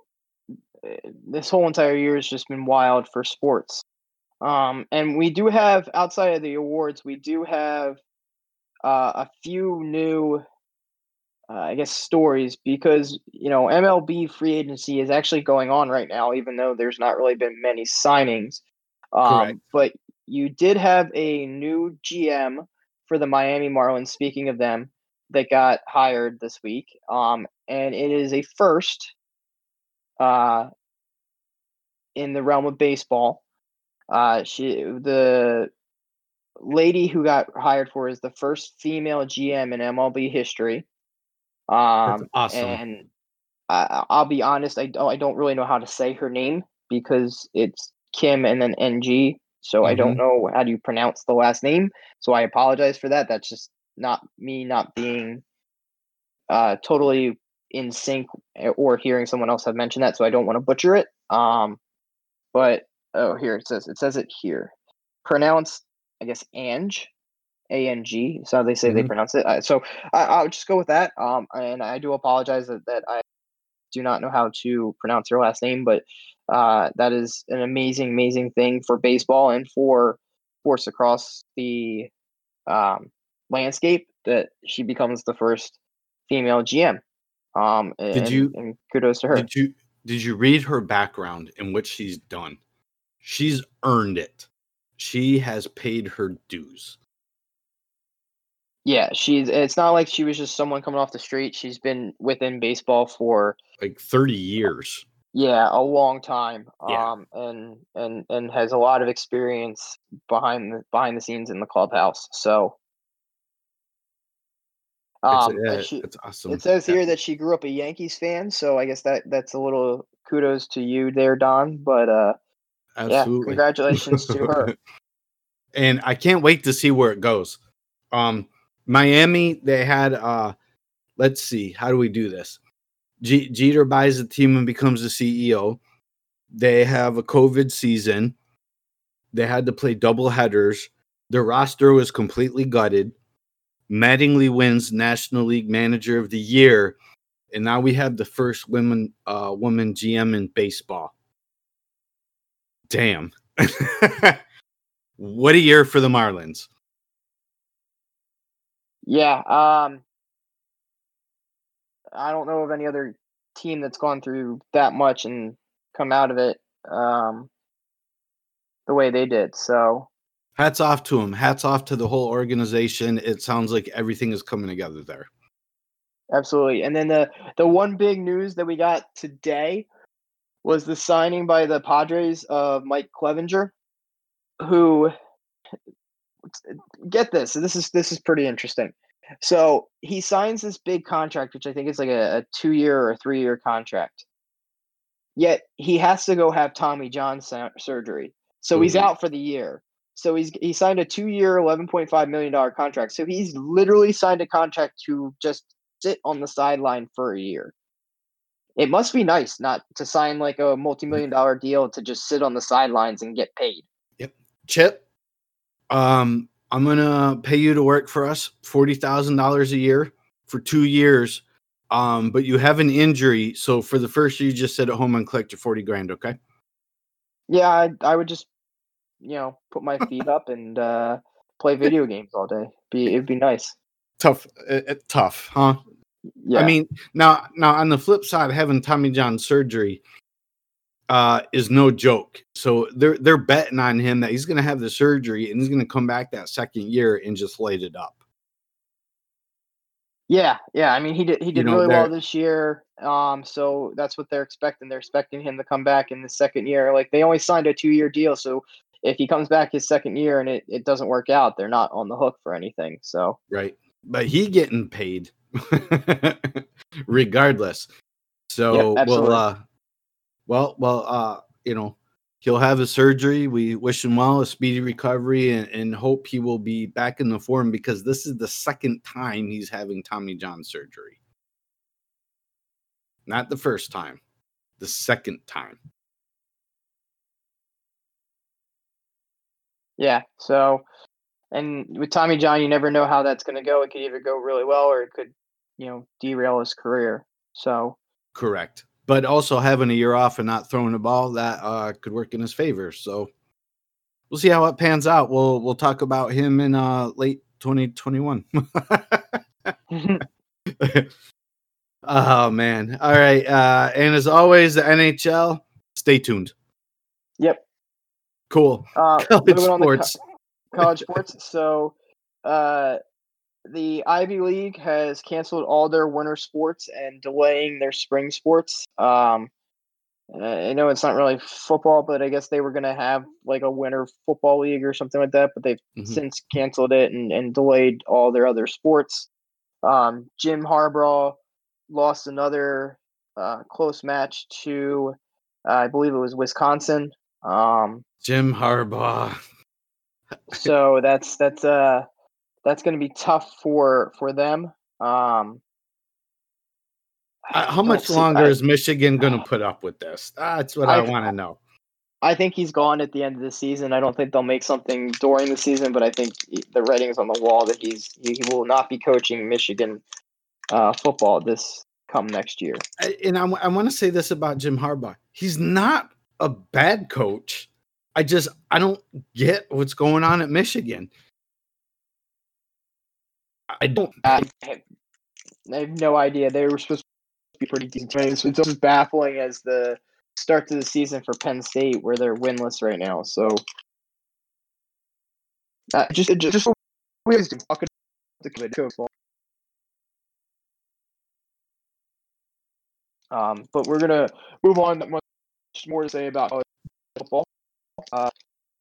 this whole entire year has just been wild for sports. Um, and we do have outside of the awards, we do have uh, a few new, uh, I guess, stories because you know MLB free agency is actually going on right now, even though there's not really been many signings. Um, but you did have a new GM for the Miami Marlins. Speaking of them, that got hired this week, um, and it is a first uh, in the realm of baseball. Uh, she the lady who got hired for is the first female GM in MLB history. That's Um, awesome. and I, I'll be honest, I don't I don't really know how to say her name because it's Kim and then NG. So I don't know how do you pronounce the last name. So I apologize for that. That's just not me not being uh, totally in sync eh, or hearing someone else have mentioned that. So I don't want to butcher it. Um, but oh, here it says it says it here. Pronounced, I guess, Ange, A N G. So they say they Mhm. pronounce it. Uh, so I, I'll just go with that. Um, and I do apologize that, that I do not know how to pronounce her last name, but uh, that is an amazing, amazing thing for baseball and for sports across the um, landscape that she becomes the first female GM. Um, Did and, you- and kudos to her. Did you did you read her background and what she's done? She's earned it. She has paid her dues. Yeah, she's. It's not like she was just someone coming off the street. She's been within baseball for Like 30 years. yeah a long time. Yeah. Um, and and and has a lot of experience behind the behind the scenes in the clubhouse. So, It's, um, uh, and she, it's awesome. it says Yeah. here that she grew up a Yankees fan. So I guess that that's a little kudos to you there, Don. But uh, yeah, Absolutely. congratulations to her. and I can't wait to see where it goes. Um, Miami, they had uh, let's see, how do we do this? G- Jeter buys the team and becomes the CEO. They have a COVID season. They had to play double headers. Their roster was completely gutted. Mattingly wins National League Manager of the Year, and now we have the first women uh, woman GM in baseball. Damn, what a year for the Marlins! Yeah, um, I don't know of any other team that's gone through that much and come out of it um, the way they did. So hats off to them. Hats off to the whole organization. It sounds like everything is coming together there. Absolutely. And then the the one big news that we got today was the signing by the Padres of Mike Clevinger, who get this. This is this is pretty interesting. So he signs this big contract, which I think is like a, a two year or three year contract. Yet he has to go have Tommy John surgery, so mm-hmm. he's out for the year. So he's he signed a two year, eleven point five million dollar contract. So he's literally signed a contract to just sit on the sideline for a year. It must be nice not to sign like a multi million dollar deal to just sit on the sidelines and get paid. Yep, Chip. Um, I'm gonna pay you to work for us forty thousand dollars a year for two years. Um, but you have an injury, so for the first year, you just sit at home and collect your forty grand. Okay. Yeah, I, I would just you know, put my feet up and uh, play video games all day. Be it'd be nice. Tough, it, it, tough, huh? Yeah. I mean, now now on the flip side, having Tommy John surgery uh, is no joke. So they're they're betting on him that he's going to have the surgery and he's going to come back that second year and just light it up. Yeah, yeah. I mean, he did he did you know, really well this year. Um, so that's what they're expecting. They're expecting him to come back in the second year. Like they only signed a two year deal, so if he comes back his second year and it, it doesn't work out, they're not on the hook for anything. So right, but he getting paid regardless. So yep, well, uh, well, well, uh, you know, he'll have his surgery. We wish him well, a speedy recovery, and, and hope he will be back in the form because this is the second time he's having Tommy John surgery. Not the first time, the second time. Yeah. So, and with Tommy John, you never know how that's going to go. It could either go really well or it could, you know, derail his career. So, correct. But also having a year off and not throwing the ball that uh, could work in his favor. So, we'll see how it pans out. We'll we'll talk about him in uh, late 2021. oh man! All right, uh, and as always, the NHL. Stay tuned. Yep. Cool. Uh, college sports. Co- college sports. So, uh, the Ivy League has canceled all their winter sports and delaying their spring sports. Um, I know it's not really football, but I guess they were going to have like a winter football league or something like that, but they've mm-hmm. since canceled it and, and delayed all their other sports. Um, Jim Harbaugh lost another uh, close match to, uh, I believe it was Wisconsin. Um, Jim Harbaugh. so that's that's uh that's going to be tough for for them. Um, uh, how much longer I, is Michigan going to put up with this? That's what I, I want to know. I think he's gone at the end of the season. I don't think they'll make something during the season, but I think the writing's on the wall that he's he will not be coaching Michigan uh, football this come next year. And I, I want to say this about Jim Harbaugh: he's not a bad coach. I just I don't get what's going on at Michigan. I don't. I have, I have no idea. They were supposed to be pretty decent. It's, it's just baffling as the start to the season for Penn State, where they're winless right now. So, uh, just just, just ways to talk Um, but we're gonna move on. Much more to say about football uh,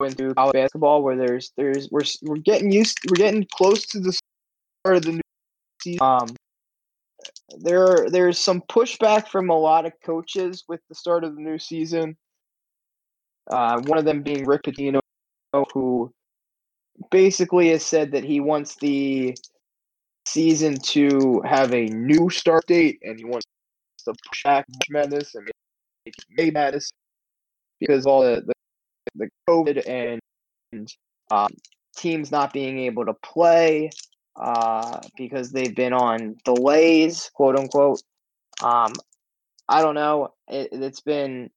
into college basketball, where there's there's we're we're getting used, we're getting close to the of the new season. Um, there there's some pushback from a lot of coaches with the start of the new season. Uh, one of them being Rick Pitino, who basically has said that he wants the season to have a new start date and he wants to push back Madness and make May Madness because all the the, the COVID and, and um, teams not being able to play uh, because they've been on delays, quote unquote. Um, I don't know. It, it's been.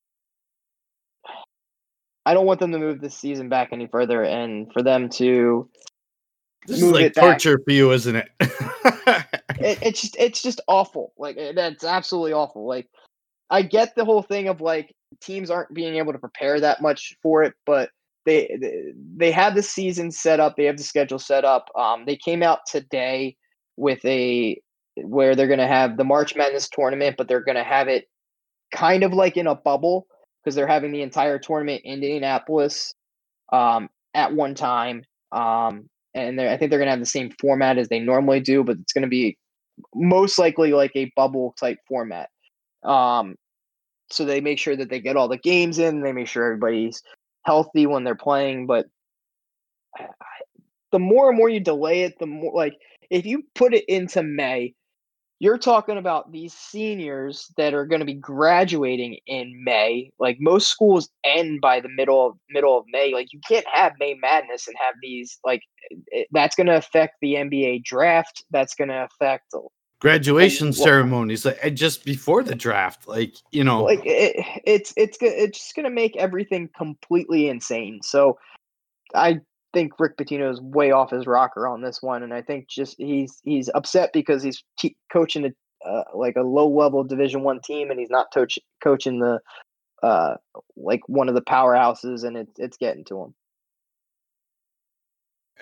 I don't want them to move this season back any further, and for them to This is like it back. torture for you, isn't it? it, it's just it's just awful. Like that's absolutely awful. Like I get the whole thing of like teams aren't being able to prepare that much for it, but they they- have the season set up. They have the schedule set up. Um, they came out today with a where they're going to have the March Madness tournament, but they're going to have it kind of like in a bubble because they're having the entire tournament in Indianapolis um, at one time. Um, and I think they're going to have the same format as they normally do, but it's going to be most likely like a bubble type format. Um, so they make sure that they get all the games in. They make sure everybody's healthy when they're playing. But I- the more and more you delay it, the more like if you put it into May, you're talking about these seniors that are going to be graduating in May. Like most schools end by the middle of middle of May. Like you can't have May Madness and have these like it, that's going to affect the NBA draft. That's going to affect Graduation Well- ceremonies, like just before the draft, like you know, like it, it's it's it's just going to make everything completely insane. So I think Rick Pitino is way off his rocker on this one, and I think just he's he's upset because he's te- coaching a uh, like a low level Division One team, and he's not coach- coaching the uh like one of the powerhouses, and it's it's getting to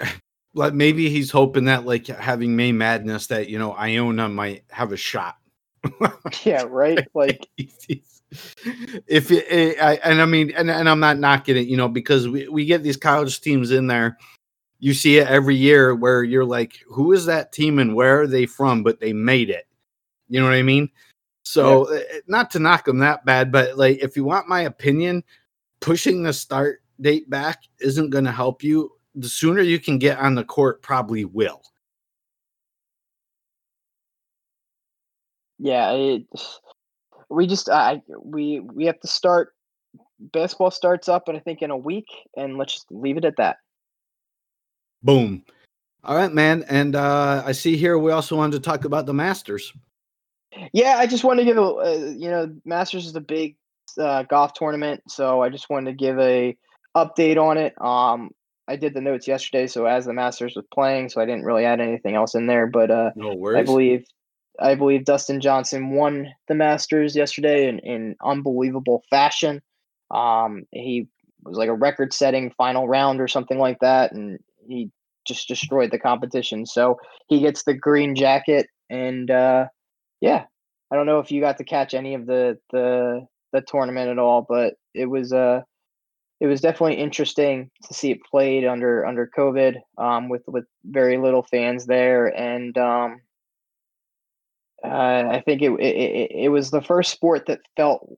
him. like maybe he's hoping that like having May Madness that you know Iona might have a shot. yeah, right. Like if it, eh, I, and I mean, and, and I'm not knocking it, you know, because we, we get these college teams in there. You see it every year where you're like, who is that team and where are they from? But they made it. You know what I mean? So, eh, not to knock them that bad, but like, if you want my opinion, pushing the start date back isn't going to help you. The sooner you can get on the court, probably will. yeah, it, we just I we we have to start. Basketball starts up, and I think in a week, and let's just leave it at that. Boom. All right, man. And uh, I see here we also wanted to talk about the Masters. Yeah, I just wanted to give a uh, you know Masters is a big uh, golf tournament, so I just wanted to give a update on it. Um, I did the notes yesterday, so as the Masters was playing, so I didn't really add anything else in there. But uh, No I believe I believe Dustin Johnson won the Masters yesterday in, in unbelievable fashion. Um, he was like a record-setting final round or something like that, and he just destroyed the competition. So he gets the green jacket, and uh, yeah, I don't know if you got to catch any of the the the tournament at all, but it was uh it was definitely interesting to see it played under under COVID, um, with with very little fans there, and um, uh, I think it, it it was the first sport that felt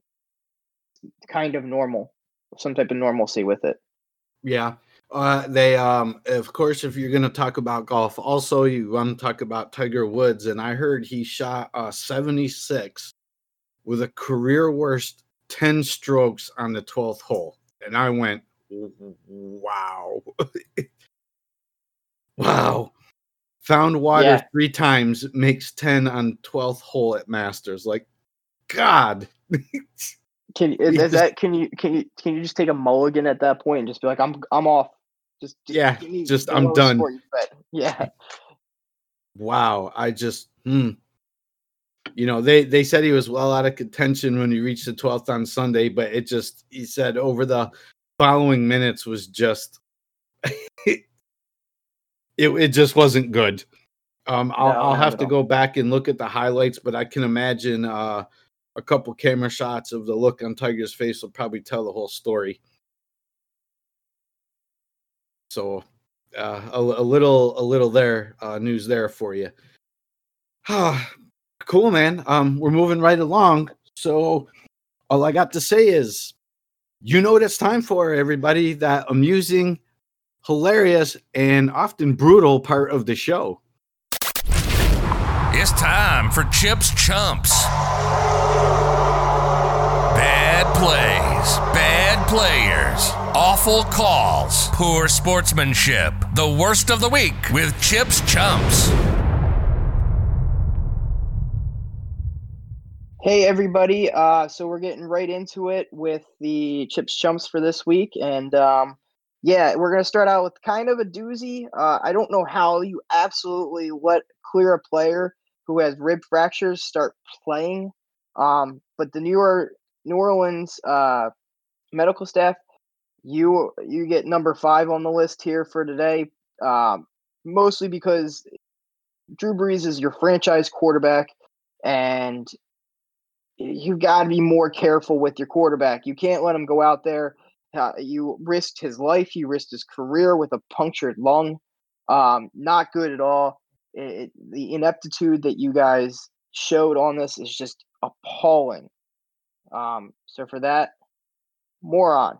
kind of normal, some type of normalcy with it. Yeah. Uh, they, um, of course, if you're going to talk about golf, also you want to talk about Tiger Woods. And I heard he shot uh, 76 with a career worst 10 strokes on the 12th hole. And I went, wow. wow. Found water Yeah. three times, makes 10 on 12th hole at Masters. Like, God. Can is, You is just- that can you can you can you just take a mulligan at that point and just be like I'm I'm off. Just, just Yeah, me just, I'm done. Yeah. wow i just hmm. You know they they said he was well out of contention when he reached the 12th on sunday but it just he said over the following minutes was just it, it just wasn't good. Um i'll, No, I'll have to go back and look at the highlights but i can imagine uh a couple camera shots of the look on tiger's face will probably tell the whole story. So uh, a, a little a little there uh, news there for you. Cool, man. Um, we're moving right along. So all I got to say is, you know what it's time for, everybody. That amusing, hilarious, and often brutal part of the show. It's time for Chips Chumps. Bad plays, bad players, awful calls, poor sportsmanship. The worst of the week with Chips Chumps. Hey everybody! Uh, so we're getting right into it with the chips chumps for this week, and um, yeah, we're gonna start out with kind of a doozy. Uh, I don't know how you absolutely let clear a player who has rib fractures start playing, um, but the New York New Orleans uh, medical staff, you you get number five on the list here for today, um, mostly because Drew Brees is your franchise quarterback, and you got to be more careful with your quarterback. You can't let him go out there. Uh, you risked his life. You risked his career with a punctured lung. Um, not good at all. It, the ineptitude that you guys showed on this is just appalling. Um, so for that, moron.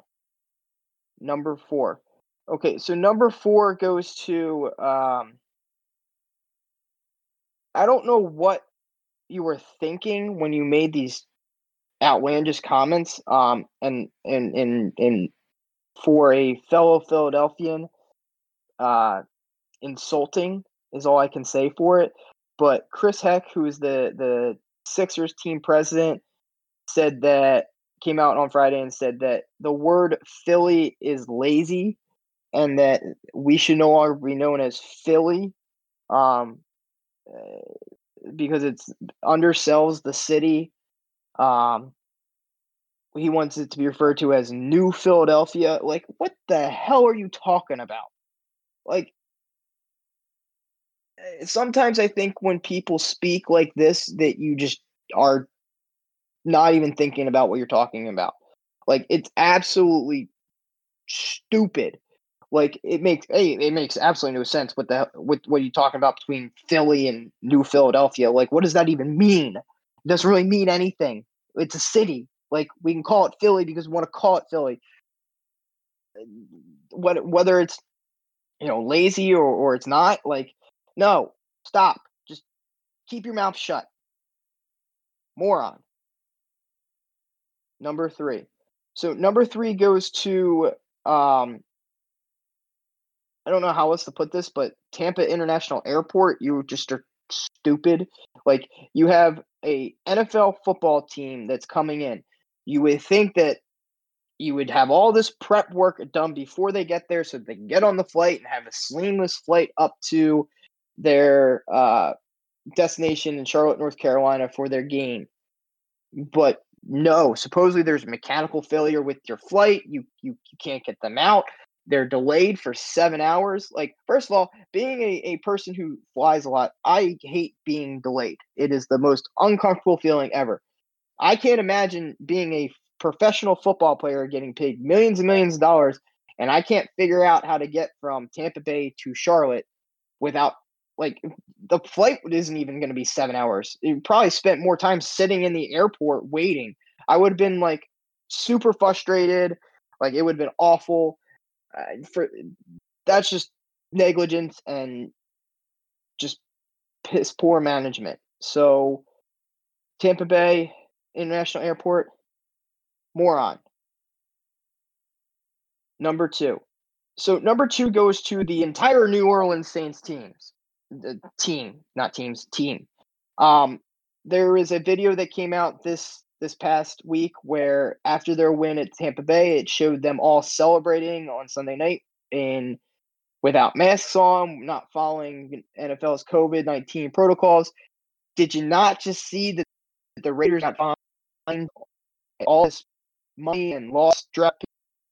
Number four. Okay, so number four goes to um, I don't know what you were thinking when you made these outlandish comments um and and and and for a fellow Philadelphian uh insulting is all I can say for it but Chris Heck who is the the Sixers team president said that came out on Friday and said that the word Philly is lazy and that we should no longer be known as Philly um because it's undersells the city. Um, he wants it to be referred to as New Philadelphia. Like, what the hell are you talking about? Like, eh, sometimes I think when people speak like this, that you just are not even thinking about what you're talking about. Like, it's absolutely stupid like it makes hey, it makes absolutely no sense with the with what you're talking about between Philly and New Philadelphia. Like, what does that even mean? It doesn't really mean anything. It's a city. Like we can call it Philly because we want to call it Philly. What whether it's you know lazy or or it's not, like no, stop. Just keep your mouth shut. Moron. Number three. So number three goes to um, I don't know how else to put this, but Tampa International Airport, you just are stupid. Like you have a NFL football team that's coming in. You would think that you would have all this prep work done before they get there so they can get on the flight and have a seamless flight up to their uh, destination in Charlotte, North Carolina for their game. But no, supposedly there's mechanical failure with your flight. You you, you can't get them out they're delayed for seven hours. Like, first of all, being a, a person who flies a lot, I hate being delayed. It is the most uncomfortable feeling ever. I can't imagine being a professional football player getting paid millions and millions of dollars, and I can't figure out how to get from Tampa Bay to Charlotte without like the flight isn't even going to be seven hours. You probably spent more time sitting in the airport waiting. I would have been like super frustrated. Like it would have been awful uh, for that's just negligence and just piss poor management. So Tampa Bay International Airport, moron. Number two. So number two goes to the entire New Orleans Saints teams. The team, not teams, team. Um, there is a video that came out this this past week where after their win at Tampa Bay, it showed them all celebrating on Sunday night in without masks on, not following NFL's COVID nineteen protocols. Did you not just see that the Raiders got fined all this money and lost draft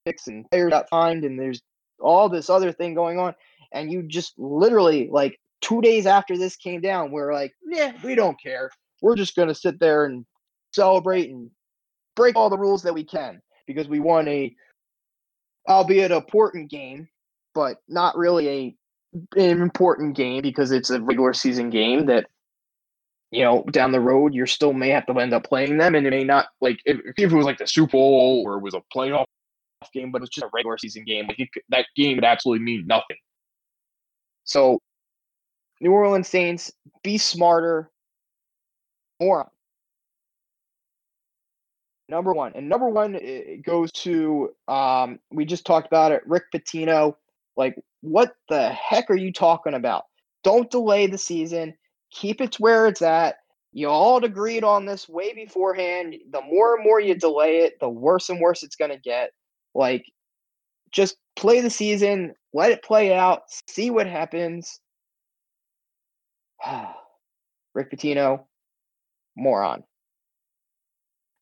picks and players got fined, and there's all this other thing going on, and you just literally like two days after this came down, we're like, yeah, we don't care. We're just gonna sit there and celebrate and break all the rules that we can because we won a, albeit important game, but not really a an important game because it's a regular season game that you know down the road you still may have to end up playing them and it may not like if, if it was like the super bowl or it was a playoff game but it's just a regular season game like that game would absolutely mean nothing. So new orleans saints be smarter moron Number one, and number one goes to um, we just talked about it, Rick Pitino. Like, what the heck are you talking about? Don't delay the season. Keep it where it's at. You all agreed on this way beforehand. The more and more you delay it, the worse and worse it's going to get. Like, just play the season, let it play out, see what happens. Rick Pitino, moron.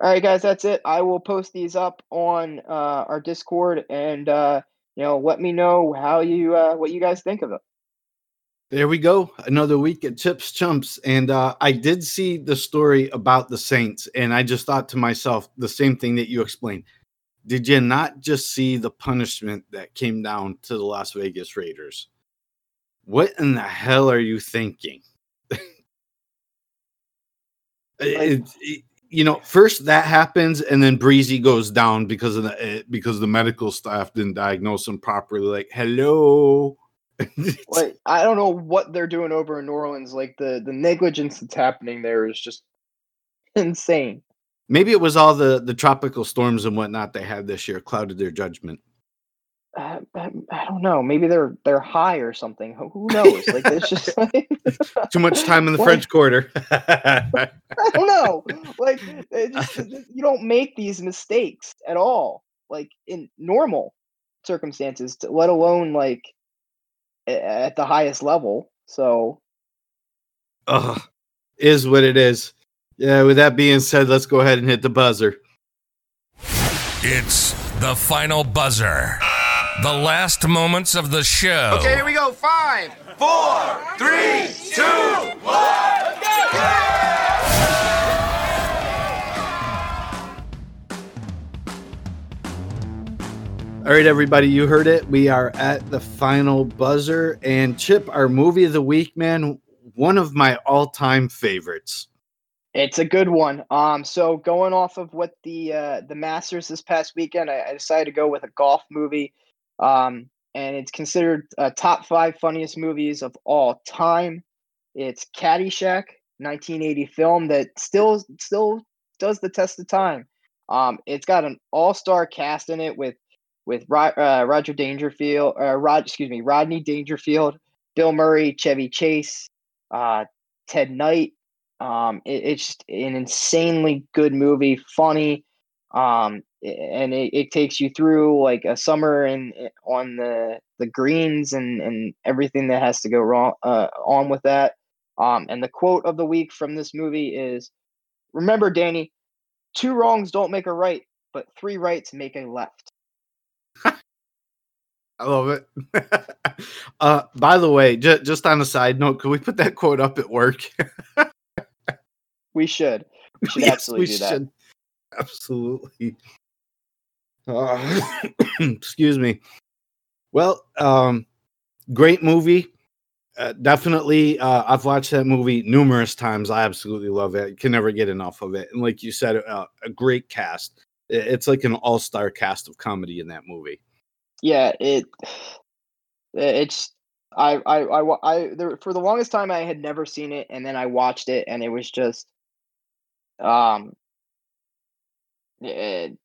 All right, guys, that's it. I will post these up on uh, our Discord, and uh, you know, let me know how you uh, what you guys think of it. There we go. Another week at Chips Chumps. And uh, I did see the story about the Saints, and I just thought to myself the same thing that you explained. Did you not just see the punishment that came down to the Las Vegas Raiders? What in the hell are you thinking? it, it, you know, first that happens, and then Breezy goes down because of the eh, because the medical staff didn't diagnose him properly. Like, hello, like I don't know what they're doing over in New Orleans. Like the the negligence that's happening there is just insane. Maybe it was all the the tropical storms and whatnot they had this year clouded their judgment. Uh, I, I, don't know. Maybe they're they're high or something. Who knows? Like it's just like, too much time in the French Quarter. I don't know. Like just, you don't make these mistakes at all. Like in normal circumstances, to, let alone like at the highest level. So, Ugh, is what it is. Yeah, with that being said, let's go ahead and hit the buzzer. It's the final buzzer. The last moments of the show. Okay, here we go. Five, four, three, two, one. All right, everybody, you heard it. We are at the final buzzer. And Chip, our movie of the week, man, one of my all time favorites. It's a good one. Um, so going off of what the uh, the Masters this past weekend, I, I decided to go with a golf movie. Um, and it's considered a top five funniest movies of all time. It's Caddyshack, 1980 film that still still does the test of time. Um, it's got an all star cast in it with with uh, Roger Dangerfield, uh, Rod, excuse me, Rodney Dangerfield, Bill Murray, Chevy Chase, uh, Ted Knight. Um, it, it's just an insanely good movie, funny, um, and it, it takes you through like a summer and on the the greens and and everything that has to go wrong uh, on with that. Um, and the quote of the week from this movie is, "Remember, Danny, two wrongs don't make a right, but three rights make a left." I love it. uh, by the way, j- just on a side note, could we put that quote up at work? we should. We should yes, absolutely we do should. that. Absolutely. Uh, excuse me. Well, um, great movie. Uh, definitely, uh, I've watched that movie numerous times. I absolutely love it. Can never get enough of it. And like you said, uh, a great cast. It's like an all-star cast of comedy in that movie yeah, it it's I I I, I there, for the longest time I had never seen it, and then I watched it, and it was just um it,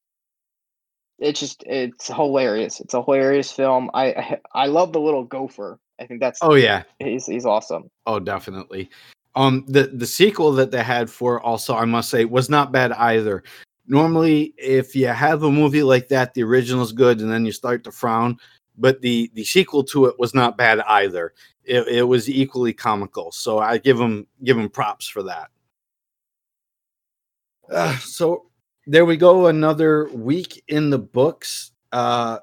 it's just it's hilarious. It's a hilarious film. I, I I love the little gopher. I think that's oh yeah, he's he's awesome. Oh, definitely. Um, the the sequel that they had for also I must say was not bad either normally if you have a movie like that the original is good and then you start to frown but the the sequel to it was not bad either it, it was equally comical so i give him give him props for that uh, so there we go another week in the books uh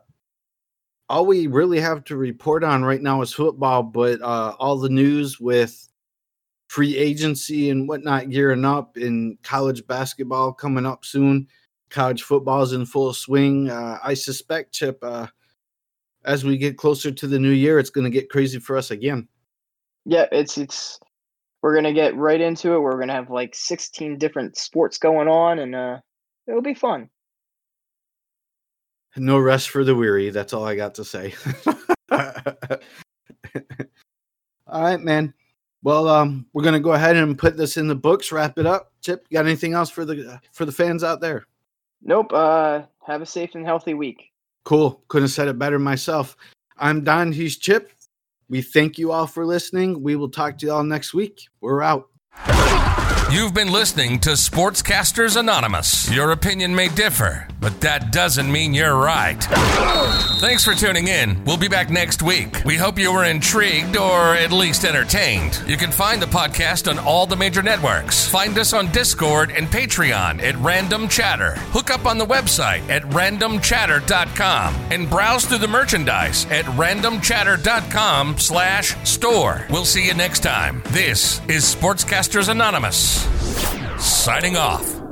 all we really have to report on right now is football but uh all the news with free agency and whatnot gearing up, in college basketball coming up soon. College football is in full swing. Uh, I suspect, Chip, uh, as we get closer to the new year, it's going to get crazy for us again. Yeah, it's it's we're gonna get right into it. We're gonna have like 16 different sports going on, and uh, it'll be fun. No rest for the weary. That's all I got to say. all right, man. Well, um, we're gonna go ahead and put this in the books, wrap it up. Chip, got anything else for the for the fans out there? Nope. Uh, have a safe and healthy week. Cool. Couldn't have said it better myself. I'm Don. He's Chip. We thank you all for listening. We will talk to you all next week. We're out. You've been listening to Sportscasters Anonymous. Your opinion may differ, but that doesn't mean you're right. Thanks for tuning in. We'll be back next week. We hope you were intrigued or at least entertained. You can find the podcast on all the major networks. Find us on Discord and Patreon at Random Chatter. Hook up on the website at randomchatter.com and browse through the merchandise at randomchatter.com slash store. We'll see you next time. This is Sportscasters Anonymous. Signing off.